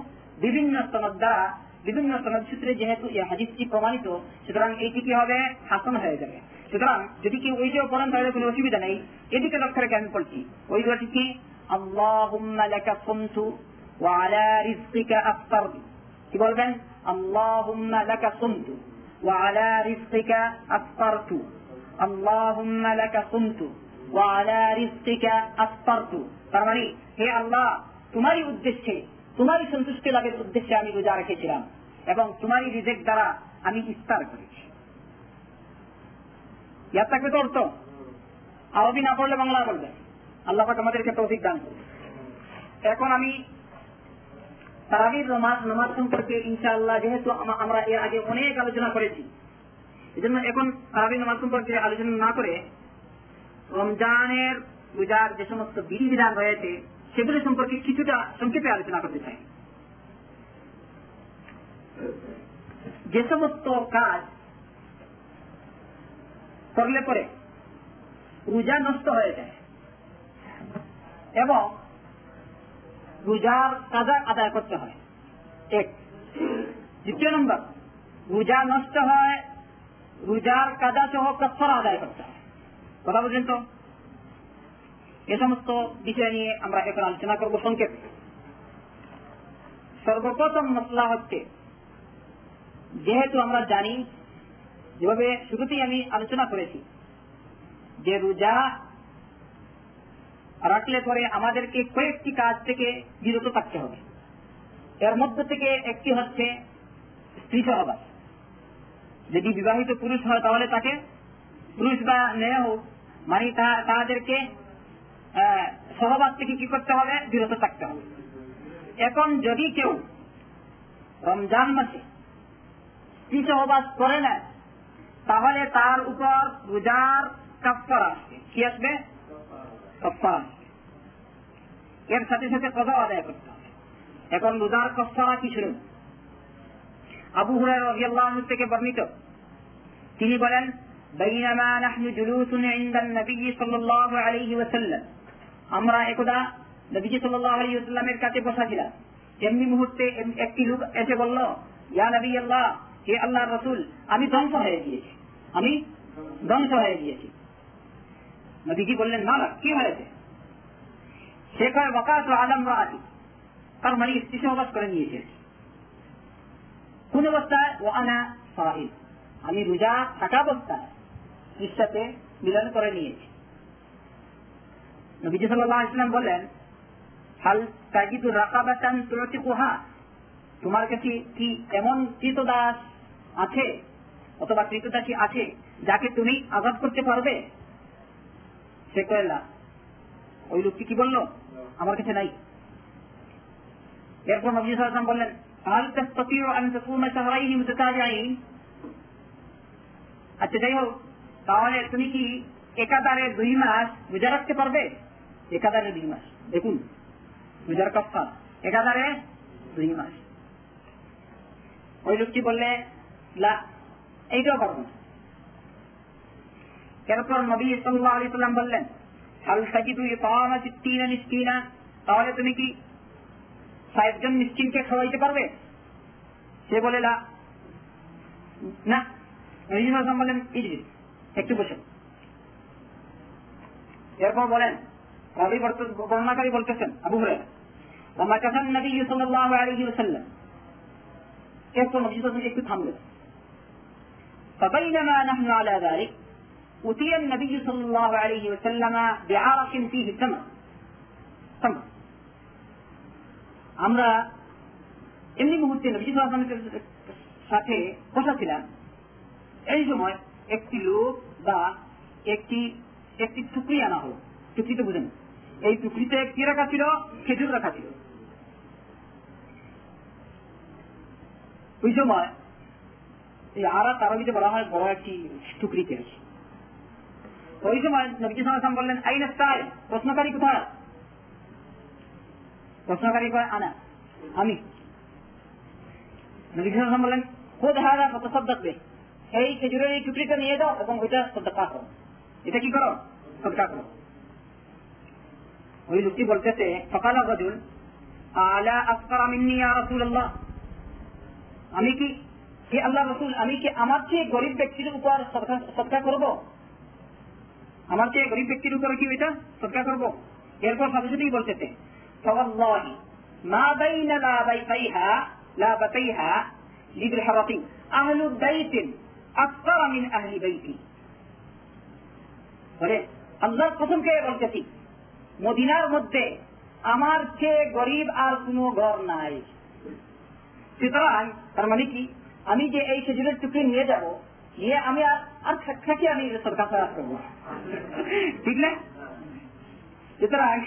বিভিন্ন সনদ দ্বারা বিভিন্ন সনদ সূত্রে যেহেতু এই হাদিসটি প্রমাণিত, সুতরাং এইটি কি হবে হাসন হয়ে যাবে। সুতরাং যদি কেউ ওইটাও পড়েন, তাহলে কোনো অসুবিধা নেই। এদিকে লক্ষ্য রেখে আমি পড়ছি ওই দোয়াটি কি? কি বলবেন? আল্লাহুম্মা লাকা সুমতু ওয়া আলা রিজকিকা আফতারতু আল্লাহুম্মা লাকা সুমতু ওয়া আলা তার মানে হে আল্লাহ, তোমারই উদ্দেশ্যে তোমারই সন্তুষ্টি লাভের উদ্দেশ্যে আমি রোজা রেখেছিলাম, এবং তোমারই রিজেক দ্বারা আমি ইফতার করেছি। ইয়ার থাকবে তো অর্থ? আরবি না পড়লে বাংলা বলবে। আল্লাহ পাক আমাদেরকে তৌফিক দান করবে এখন আমি তারাবির নামাজ নামাজ সম্পর্কে ইনশাআল্লাহ যেহেতু আমরা এর আগে অনেক আলোচনা করেছি এই জন্য এখন তারাবির নামাজ সম্পর্কে আলোচনা না করে রমজানের রোজার যে সমস্ত বিধিবিধান রয়েছে সেগুলি সম্পর্কে কিছুটা সংক্ষেপে আলোচনা করতে চাই। যে সমস্ত কাজ করলে পরে রোজা নষ্ট হয়ে যায় এবং রোজার কাজা আদায় করতে হয়। এক। দ্বিতীয় নম্বর, রোজা নষ্ট হয়, রোজার কাজা সহ কচ্ছর আদায় করতে হয়। কথা বলছেন তো? এ সমস্ত বিষয় নিয়ে আমরা এখন আলোচনা করব সংক্ষেপে। সর্বপ্রথম মশলা হচ্ছে, যেহেতু আমরা জানি, যেভাবে শুরুতেই আমি আলোচনা করেছি, যে রোজা রাখলে পরে আমাদেরকে কয়েকটি কাজ থেকে বিরত থাকতে হবে। এর মধ্যে থেকে একটি হচ্ছে স্ত্রী সহবাস। যদি বিবাহিত পুরুষ হয় তাহলে তাকে পুরুষ বা মেয়ে হোক মানে তাদেরকে সহবাস থেকে কি করতে হবে বিরত থাকতে হবে এখন যদি কেউ রমজান মাসে স্ত্রী সহবাস করে না তাহলে তার উপর রোজার কাপ্পার আসবে কি আসবে কাপ্পার আসবে এর সাথে সাথে কথা আদায় করতে হবে এখন রোজার কফারা কি শুনুন আবু হুরায় রাদিয়াল্লাহু আনহু থেকে বর্ণিত তিনি বলেন بينما نحن جلوس عند النبي صلى الله عليه وسلم আমরা একদা নবীজি সাল্লাল্লাহু আলাইহি ওয়াসাল্লামের কাছে বসা ছিলাম এমনি মুহূর্তে একটি লোক এসে বলল, ইয়া নবী আল্লাহ হে আল্লাহর রাসূল, আমি ধ্বংস হয়ে গিয়েছি। আমি ধ্বংস হয়ে গিয়েছি। নবীজি বললেন, না কি হয়েছে? সে কয়, ওয়াকাত আলম আদি তার মানে স্ত্রী করে নিয়েছে। কোন অবস্থায়, ও আনা সাহিব, আমি রোজা থাকা অবস্থায় স্ত্রীর মিলন করে নিয়েছি। নবীজি সাল্লাহ ইসলাম বললেন, হাল রাকাবাতান তোমার কাছে কি এমন কৃতদাস আছে অথবা কৃতদাসী আছে যাকে তুমি আজাদ করতে পারবে? সে কয়লা ওই লোকটি কি বলল, আমার কাছে নাই। এরপর নবী সাল্লাম বললেন, হাল তাস্তাতিউ আন আচ্ছা যাই হোক, তাহলে তুমি কি একাধারে দুই মাস রোজা রাখতে পারবে? একাধারে দুই মাস। দেখুন রোজার কফা একাধারে দুই মাস। ওই লোকটি বললে এইটাও পারব না। এরপর নবী সাল্লাম বললেন তাহলে তুমি কি ষাটজন মিসকিনকে খাওয়াইতে পারবে? সে বলে, লা। না, নবী বললেন একটু বসে। এরপর বলেন রাবি বর্ত- বর্ণনাকারী বলতেছেন আবু হুরায়রা ومكث النبي صلى الله عليه وسلم এরপর নবী সাল্লাল্লাহু আলাইহি ওয়াসাল্লাম একটু থামলেন فبينما نحن على ذلك أتي النبي صلى الله عليه وسلم بعرق فيه تمر تمر আমরা এমনি মুহূর্তে নবী সাল্লাল্লাহু আলাইহি ওয়াসাল্লামের সাথে বসা ছিলাম এই সময় একটি লোক বা একটি একটি টুকরি আনা হলো টুকরিতে বুঝেন এই টুকরিতে কি রাখা ছিল? খেজুর রাখা ছিল। ওই সময় এই আরা তারাবিতে বলা হয় বড় একটি টুকরিতে ওই সময় নবী সালাম বললেন, আইন স্টাইল প্রশ্নকারী কোথায়? প্রশ্নকারী কয়, আনা, আমি। নবী সালাম বললেন, খোদ হারা কত শব্দ এই খেজুরের এই টুকরিটা নিয়ে দাও এবং ওইটা সদ্যা করো। এটা কি করো? সদ্যা করো। ওই লোকটি বলতেছে সকাল রজুল আলা আফকার মিন্নি ইয়া রাসূলুল্লাহ আমি কি হে আল্লাহ রসুল আমি কি আমার চেয়ে গরিব ব্যক্তির উপর সৎকা করব আমার চেয়ে গরিব ব্যক্তির উপরে কি এটা সৎকা করব এরপর সাথে সাথেই বলতেছে فوالله ما بين لابيتيها لابتيها لبالحرة أهل بيت أكثر من أهل بيتي বলে আল্লাহর প্রথম কে বলতেছি মদিনার মধ্যে আমার চেয়ে গরিব আর কোন ঘর নাই। সুতরাং, তার মানে কি? আমি যে এই খেজুরের টুকরি নিয়ে যাব, নিয়ে আমি আর খাকি আমি সরকার খারাপ করব ঠিক না? সুতরাং,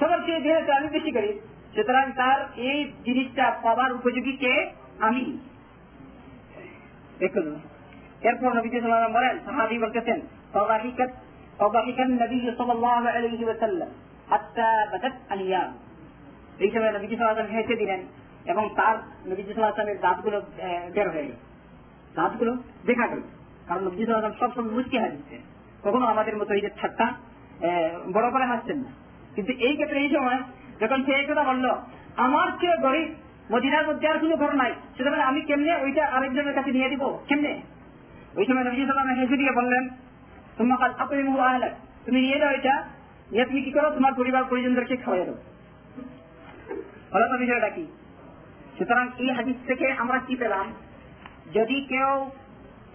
সবার চেয়ে যেহেতু আমি বেশি করি সুতরাং তার এই জিনিসটা পাবার উপযোগী কে? আমি। দেখুন, এরপর নবীজ বলেন, সাহাবি বলতেছেন সবাহিকত فضحك النبي صلى الله عليه وسلم حتى بدت أنيام এই সময় নবীজি সাল্লাম হেসে দিলেন এবং তার নবীজি সাল্লামের দাঁতগুলো বের হয়ে গেল দাঁতগুলো দেখা গেল কারণ নবীজি সাল্লাম সবসময় মুচকি হাসছে কখনো আমাদের মতো এই যে ঠাট্টা বড় করে হাসছেন না কিন্তু এই ক্ষেত্রে এই সময় যখন সে এই কথা বললো আমার চেয়ে গরিব মদিনার মধ্যে আর কোনো ঘর নাই সুতরাং আমি কেমনে ওইটা আরেকজনের কাছে নিয়ে দিব কেমনে ওই সময় নবী সাল্লাম হেসে দিয়ে বললেন তোমার আপনি তুমি নিয়ে যাও এটা নিয়ে তুমি কি করো তোমার পরিবার পরিজনদেরকে খাওয়াই দাও। হলো তো বিষয়টা কি সুতরাং এই হাদিস থেকে আমরা কি পেলাম? যদি কেউ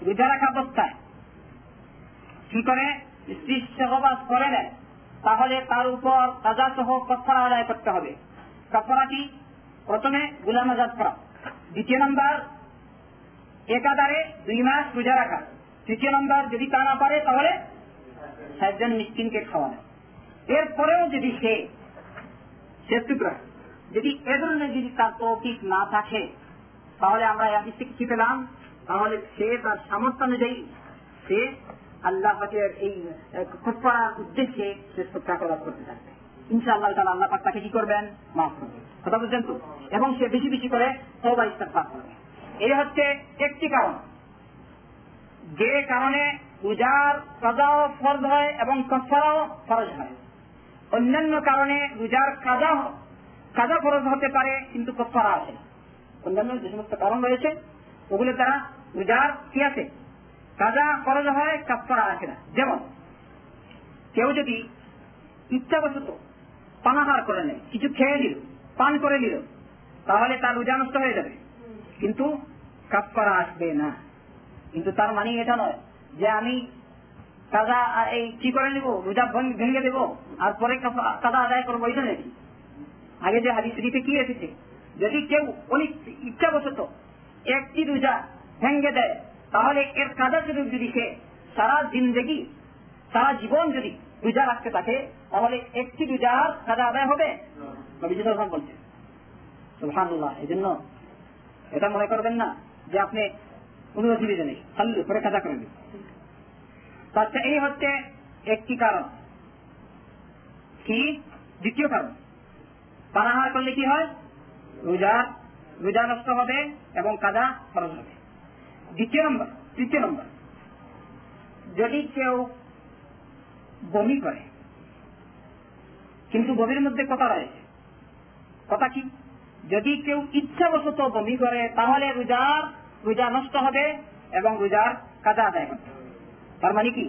রোজা রাখা অবস্থায় কি করে স্ত্রী সহবাস করে নেয় তাহলে তার উপর কাজা সহ কফারা আদায় করতে হবে। কফারা কি প্রথমে গুলাম আজাদ করা দ্বিতীয় নম্বর একাধারে দুই মাস রোজা রাখা তৃতীয় নম্বর, যদি তা না পারে, তাহলে সাতজন মিসকিনকে খাওয়ানো। এরপরেও যদি সে সে যদি এ ধরনের যদি তার তৌফিক না থাকে, তাহলে আমরা কি পেলাম? তাহলে সে তার সামর্থ্য অনুযায়ী সে আল্লাহ পাকের এই খোঁজপড়ার উদ্দেশ্যে সে সত্যাগ্রহ করতে থাকবে। ইনশাআল্লাহ তাহলে আল্লাহ পাক তাকে কি করবেন? মাফ করবেন। কথা বুঝছেন তো? এবং সে বেশি বেশি করে সবাই ইস্তাফার করবে। এই হচ্ছে একটি কারণ। যে কারণে রোজার কাজাও ফরজ হয় এবং কফারাও ফরজ হয়। অন্যান্য কারণে রোজার কাজা কাজা ফরজ হতে পারে, কিন্তু কফারা আছে। অন্যান্য যে সমস্ত কারণ রয়েছে ওগুলোর দ্বারা রোজার কি আছে? কাজা ফরজ হয় কাফারা আছে না। যেমন, কেউ যদি ইচ্ছাবশত পানাহার করে নেয়, কিছু খেয়ে নিল, পান করে নিল, তাহলে তার রোজা নষ্ট হয়ে যাবে। কিন্তু কাফারা আসবে না। কিন্তু তার মানে এটা নয় যে আমি এই কি করে রোজা ভেঙে দেব? আর পরে কাদা আদায় করব? এটা নাকি? আগে যে কি এসেছে? যদি কেউ অনেক ইচ্ছাবশত একটি রোজা ভেঙে দেয়, তাহলে এর যদি সে সারা সারা জীবন যদি রোজা রাখতে থাকে, তাহলে একটি রোজার কাজা আদায় হবে? বলছে এই জন্য এটা মনে করবেন না যে আপনি কোনো অসুবিধা নেই খাল্লু করে কাজা করে আচ্ছা এই হচ্ছে একটি কারণ। কি? দ্বিতীয় কারণ। পানাহার করলে কি হয়? রোজা নষ্ট হবে এবং কাদা খরচ হবে। দ্বিতীয় নম্বর, তৃতীয় নম্বর। যদি কেউ বমি করে, কিন্তু বমির মধ্যে কথা রয়েছে, কথা কি? যদি কেউ ইচ্ছাবশত বমি করে, তাহলে রোজার রোজা নষ্ট হবে এবং রোজার কাজা আদায় করতে তার মানে কি?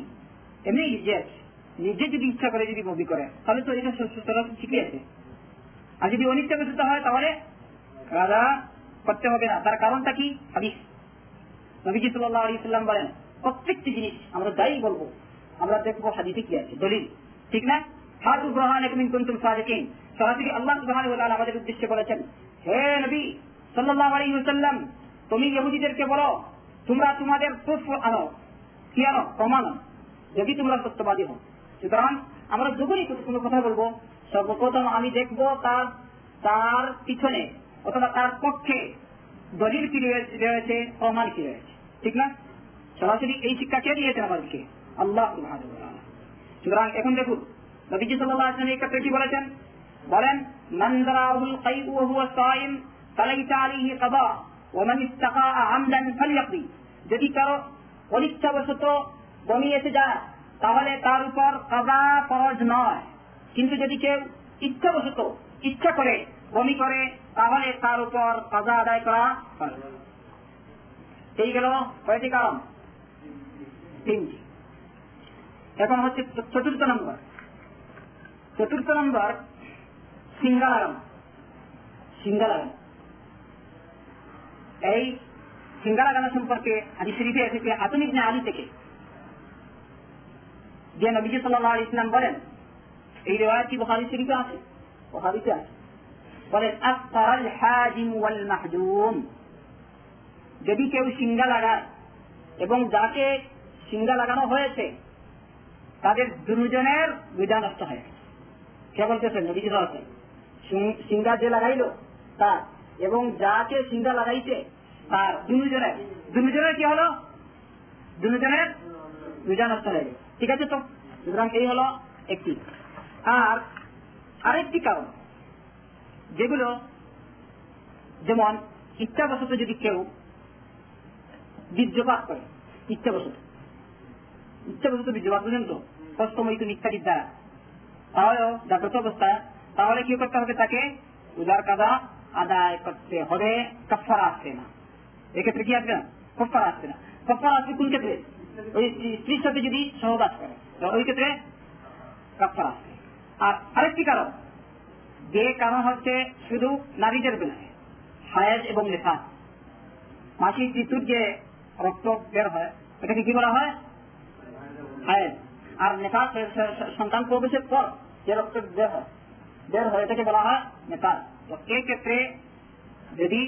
এমনি নিজে নিজে যদি ইচ্ছা করে যদি বমি করে, তাহলে তো এটা ঠিকই আছে। আর যদি অনিচ্ছাকৃত হয়, তাহলে রাজা করতে হবে না। তার কারণটা কি? হাদিস। নবীজি সাল্লাহ আলী সাল্লাম বলেন, প্রত্যেকটি জিনিস আমরা যাই বলব, আমরা দেখব হাদিসে কি আছে। দলিল। ঠিক না? হাত গ্রহণ একমিন কুন্তুম সাজেকিন সরাসরি আল্লাহ সুবহান আমাদের উদ্দেশ্যে বলেছেন, হে নবী সাল্লাহ আলী সাল্লাম তুমি ইহুদিদেরকে বলো, তোমরা তোমাদের প্রুফ আনো, কি আনো, প্রমাণ যদি তোমরা সত্যবাদী হো সুতরাং আমরা যখনই কোনো কথা বলব। সর্বপ্রথম আমি দেখব তার তার পিছনে অথবা তার পক্ষে দলিল কি রয়েছে প্রমাণ কি রয়েছে। ঠিক না? সরাসরি এই শিক্ষা কে দিয়েছেন আমাদেরকে? আল্লাহ সুতরাং এখন দেখুন, নবীজি সাল্লাহ এই ক্ষেত্রে কি বলেছেন? বলেন মন্দরাহুল কাইবু হুয়া সাইম আলাইহি কাদা। ওমান ইস্তাকা আমদান ফালিয়াকদি যদি কারও অনিচ্ছাবশত বমি এসে যায়, তাহলে তার উপর কাদা ফরজ নয়। কিন্তু যদি কেউ ইচ্ছাবশত ইচ্ছা করে, বমি করে, তাহলে তার উপর কাজা আদায় করা এই গেল কয়টি কারণ। তিনটি। এখন হচ্ছে চতুর্থ নম্বর। চতুর্থ নম্বর সিঙ্গা লাগানো এই সিঙ্গা লাগানো সম্পর্কে আদি শরীফে এসেছে আধুনিক আলী থেকে। যে নবীজি সাল্লাহ ইসলাম বলেন, এই রেওয়ায়তটি বহারি শরীফে আছে? বহারিতে আছে। বলেন, আফতারাল হাজিম ওয়াল মাহজুম। যদি কেউ সিঙ্গা লাগায় এবং যাকে সিঙ্গা লাগানো হয়েছে, তাদের দুজনের বিধা নষ্ট হয়ে। কে বলতেছেন? নবীজি সিঙ্গা যে লাগাইলো, তার এবং যাকে সিঙ্গা লাগাইছে, তার দুজনের দুজনের কি হলো? দুজনের নষ্ট হয়ে ঠিক আছে তো? সুতরাং এই হলো একটি। আর আরেকটি কারণ, যেগুলো যেমন ইচ্ছাবশত যদি কেউ বীর্যপাত করে, ইচ্ছাবশত। ইচ্ছাবশত বীর্যপাত বুঝেন তো? তুমি ইত্যাদির দ্বারা তাহলেও জাগ্রত অবস্থায় তাহলে কি করতে হবে তাকে উদার কাদা আদায় করতে হবে কফার আসবে না এক্ষেত্রে কি আসবে না? কফার আসবে না কফার আসবে কোন ক্ষেত্রে? ওই স্ত্রীর সাথে যদি সহবাস করে ওই ক্ষেত্রে কফার আসবে আর আরেকটি কারণ, যে কারণ হচ্ছে শুধু নারীদের বেলায় হায়াজ এবং লেখা মাসিক ঋতুর যে রক্ত বের হয় এটাকে কি বলা হয়? হায়াজ। আর নেতা সন্তান প্রবেশের পর যে রক্ত বের হয় বের হয়, এটাকে বলা হয় নেতা যদি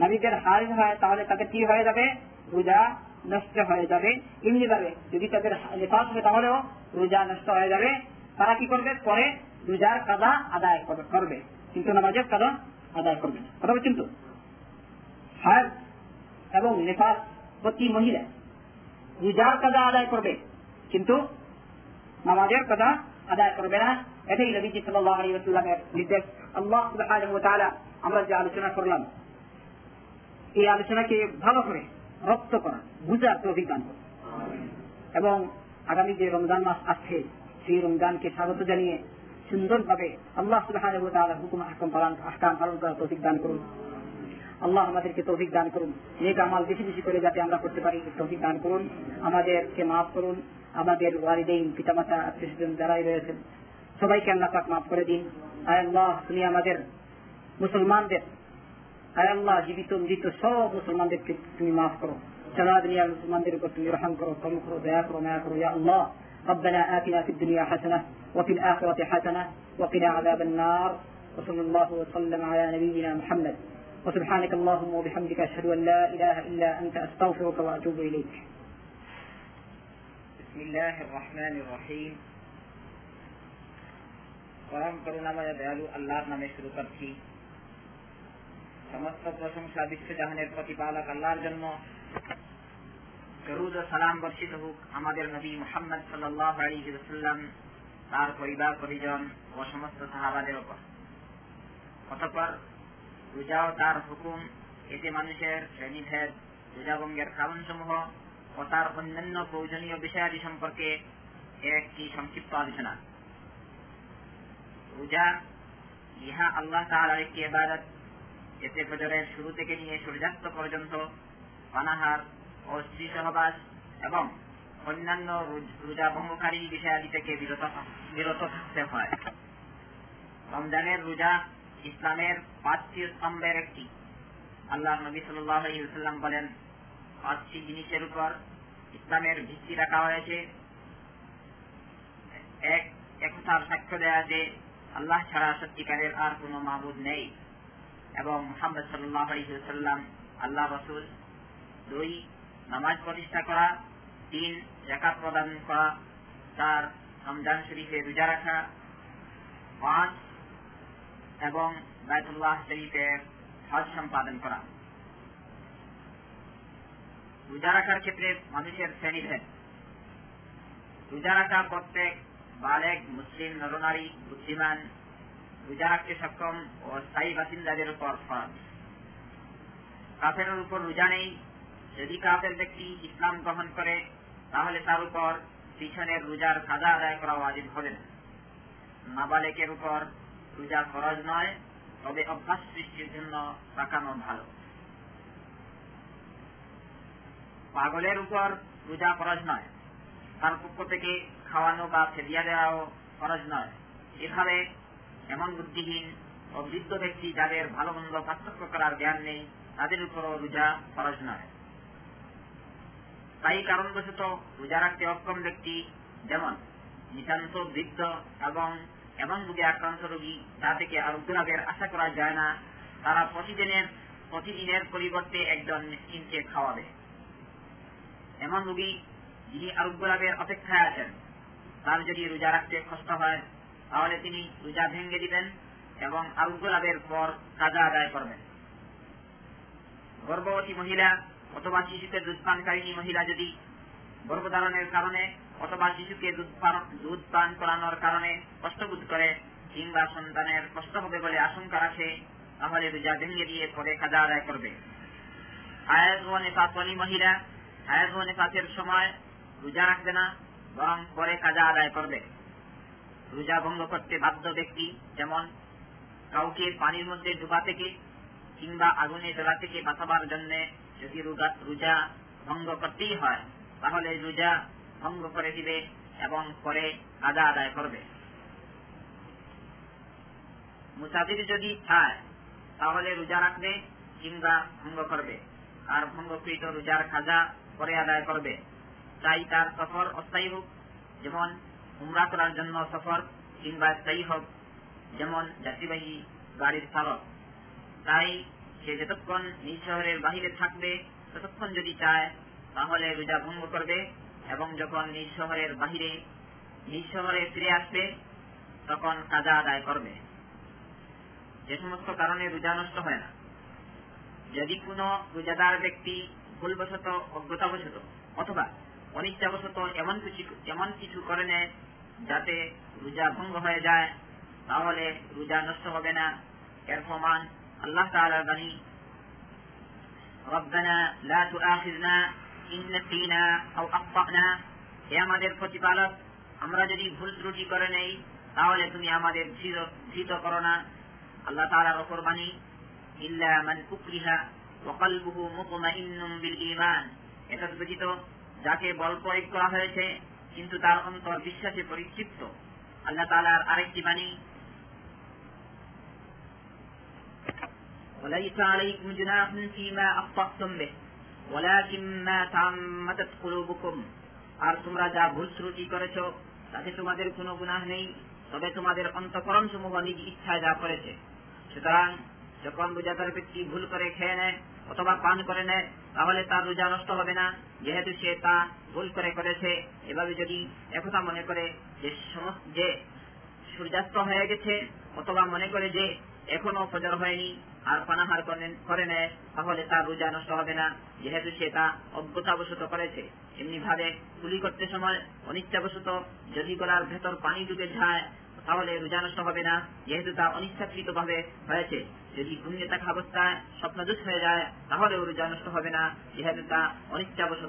নারীদের হয়, তাহলে তাদের কি হয়ে যাবে? রোজা নষ্ট হয়ে যাবে। এমনি যাবে যদি তাদের হয়, তাহলেও রোজা নষ্ট হয়ে যাবে। তারা কি করবে? পরে রোজার কাদা আদায় করবে। কিন্তু নামাজের কাদা আদায় করবে কথা হার এবং নেপাস প্রতি মহিলা রোজার কাদা আদায় করবে, কিন্তু নামাজের কাদা আদায় করবে না। এটাই সাল্লাহ আলী নির্দেশ। আল্লাহ আমরা যে আলোচনা করলাম, এই আলোচনাকে ভালো করে রপ্ত করা বুঝার তো অভিজ্ঞান এবং আগামী যে রমজান মাস আসছে, সেই রমজানকে স্বাগত জানিয়ে সুন্দরভাবে আল্লাহ সুবাহ হুকুম আহকাম পালন আহকাম পালন করার তৌফিক দান করুন। আল্লাহ আমাদেরকে তৌফিক দান করুন। নেক আমাল বেশি বেশি করে যাতে আমরা করতে পারি তৌফিক দান করুন। আমাদেরকে মাফ করুন। আমাদের ওয়ারিদেইন পিতামাতা আত্মীয় স্বজন যারাই রয়েছেন, সবাইকে আল্লাহ পাক মাফ করে দিন। আয় আল্লাহ তুমি আমাদের মুসলমানদের আয় আল্লাহ জীবিত মৃত সব মুসলমানদেরকে তুমি মাফ করো সারা দুনিয়ার মুসলমানদের উপর তুমি রহম করো কম করো দয়া করো মায়া করো ইয়া আল্লাহ ربنا آتنا في الدنيا حسنة وفي الآخرة حسنة وقنا عذاب النار وصلى الله وسلم على نبينا محمد وسبحانك اللهم وبحمدك أشهد أن لا إله إلا أنت أستغفرك وأتوب إليك بسم الله الرحمن الرحيم পরম করুণাময় দয়ালু আল্লাহর নামে শুরু করছি। সমস্ত প্রশংসা বিশ্বজাহানের প্রতিপালক আল্লাহর জন্য। সালাম বর্ষিত হোক আমাদের নবী মোহাম্মদ সাল্লাহ আলী সাল্লাম তার পরিবার, পরিজন ও সমস্ত সাহাবাদের ওপর অতপর রোজা ও তার হুকুম, এতে মানুষের শ্রেণীভেদ, রোজাভঙ্গের ও তার অন্যান্য প্রয়োজনীয় বিষয়াদি সম্পর্কে একটি সংক্ষিপ্ত আলোচনা। রোজা ইহা আল্লাহ তাহার একটি এবাদত এতে ফজরের শুরু থেকে নিয়ে সূর্যাস্ত পর্যন্ত পানাহার ও স্ত্রী সহবাস এবং অন্যান্য রোজা ভঙ্গকারী বিষয়াদি থেকে বিরত বিরত থাকতে হয়। রমজানের রোজা ইসলামের পাঁচটি স্তম্ভের একটি। আল্লাহ নবী সাল্লাম বলেন, পাঁচটি জিনিসের উপর ইসলামের ভিত্তি রাখা হয়েছে। এক একতার সাক্ষ্য দেয়া যে আল্লাহ ছাড়া সত্যিকারের আর কোন মাহবুদ নেই। এবং মোহাম্মদ সাল্লাম আল্লাহ রসুল, দুই, নামাজ প্রতিষ্ঠা করা, তিন জাকাত প্রদান করা, চার, রমজান শরীফে রোজা রাখা, পাঁচ, এবং বায়তুল্লাহ শরীফে হজ সম্পাদন করা। রোজা রাখার ক্ষেত্রে মানুষের শ্রেণীভেদ। রোজা রাখা প্রত্যেক বালেক, মুসলিম, নরনারী, বুদ্ধিমান রোজা রাখতে সক্ষম ও স্থায়ী বাসিন্দাদের উপর ফরজ কাফের উপর রোজা নেই। যদি কাফের ব্যক্তি ইসলাম গ্রহণ করে, তাহলে তার উপর পিছনের রোজার কাজা আদায় করা ওয়াজিব হবে না। নাবালেকের উপর রোজা খরচ নয়, তবে অভ্যাস সৃষ্টির জন্য রাখানো ভালো। পাগলের উপর রোজা খরচ নয়, তার পক্ষ থেকে খাওয়ানো বা ফেরিয়া দেওয়াও খরচ নয়। এভাবে এমন বুদ্ধিহীন ও বৃদ্ধ ব্যক্তি যাদের ভালো মন্দ পার্থক্য করার জ্ঞান নেই, তাদের উপরও রোজা ফরজ নয়। তাই কারণবশত রোজা রাখতে অক্ষম ব্যক্তি যেমন নিতান্ত বৃদ্ধ এবং এমন রোগে আক্রান্ত রোগী তা থেকে আরোগ্য লাভের আশা করা যায় না, তারা প্রতিদিনের প্রতিদিনের পরিবর্তে একজন মিসকিনকে খাওয়াবে। এমন রোগী যিনি আরোগ্য লাভের অপেক্ষায় আছেন তার যদি রোজা রাখতে কষ্ট হয়, তাহলে তিনি রোজা ভেঙে দিবেন এবং আরোগ্য লাভের পর কাজা আদায় করবেন। গর্ভবতী মহিলা অথবা শিশুকে দুধ পানকারিনী মহিলা যদি গর্ভধারণের কারণে অথবা শিশুকে দুধ পান করানোর কারণে কষ্টবোধ করে কিংবা সন্তানের কষ্ট হবে বলে আশঙ্কা রাখে, তাহলে রোজা ভেঙে দিয়ে পরে কাজা আদায় করবে। হায়াজ ও নেপাতলি মহিলা হায়াজ ও নেপাতের সময় রোজা রাখবে না বরং পরে কাজা আদায় করবে। রোজা ভঙ্গ করতে বাধ্য ব্যক্তি যেমন কাউকে পানির মধ্যে ডুবা থেকে কিংবা আগুনে জ্বলা থেকে বাঁচাবার জন্য যদি রোজা ভঙ্গ করতেই হয়, তাহলে রোজা ভঙ্গ করে দিবে এবং পরে কাজা আদায় করবে। মুসাফির যদি চায় তাহলে রোজা রাখবে কিংবা ভঙ্গ করবে। আর ভঙ্গকৃত রোজার খাজা পরে আদায় করবে। তাই তার সফর অস্থায়ী হোক, যেমন উমরা করার জন্য সফর কিংবা স্থায়ী হোক, যেমন যাত্রীবাহী গাড়ির চালক। তাই সে যতক্ষণ নিজ শহরের বাহিরে থাকবে, ততক্ষণ যদি চায়, তাহলে রোজা ভঙ্গ করবে এবং যখন নিজ শহরের বাহিরে, নিজ শহরে ফিরে আসবে, তখন কাজা আদায় করবে। যে সমস্ত কারণে রোজা নষ্ট হয় না। যদি কোনো রোজাদার ব্যক্তি ভুলবশত, অজ্ঞতাবশত অথবা অনিচ্ছাবশত এমন কিছু এমন কিছু করে নেয় যাতে রোজা ভঙ্গ হয়ে যায়। তাহলে রোজা নষ্ট হবে না। এর প্রমাণ আল্লাহ আমাদের প্রতিপালক, আমরা যদি ভুল ত্রুটি করে নেই, তাহলে তুমি আমাদের ধৃত করো না। আল্লাহ তাআলার ওপর বাণী, ইল্লা মান ঈমান। এটা যাকে বল প্রয়োগ করা হয়েছে কিন্তু তার অন্তর বিশ্বাসে পরিতৃপ্ত আল্লাহ তালার আরেকটি বাণী وليس عليكم جناح فيما أخطأتم به ولكن ما تعمدت قلوبكم আর তোমরা যা ভুল ত্রুটি করেছ তাতে তোমাদের কোনো গুনাহ নেই তবে তোমাদের অন্তকরণ সমূহ নিজ ইচ্ছায় যা করেছে সুতরাং যখন রোজাদার ব্যক্তি ভুল করে খেয়ে নেয় অথবা পান করে নেয়, তাহলে তার রোজা নষ্ট হবে না। যেহেতু সে তা ভুল করে করেছে, এভাবে যদি একথা মনে করে যে যে সূর্যাস্ত হয়ে গেছে, অথবা মনে করে যে এখনও ফজর হয়নি আর পানাহার করে নেয়, তাহলে তার রোজা নষ্ট হবে না। যেহেতু সে তা অজ্ঞতাবশত করেছে। এমনি ভাবে গুলি করতে সময় অনিচ্ছাবশত যদি গলার ভেতর পানি ডুবে যায়, তাহলে রোজা নষ্ট হবে না। যেহেতু তা অনিচ্ছাকৃত ভাবে হয়েছে। যদি ঘুমিয়ে থাকা অবস্থায় স্বপ্নদোষ হয়ে যায় তাহলে রোজা নষ্ট হবে না। তা অনিচ্ছাবশত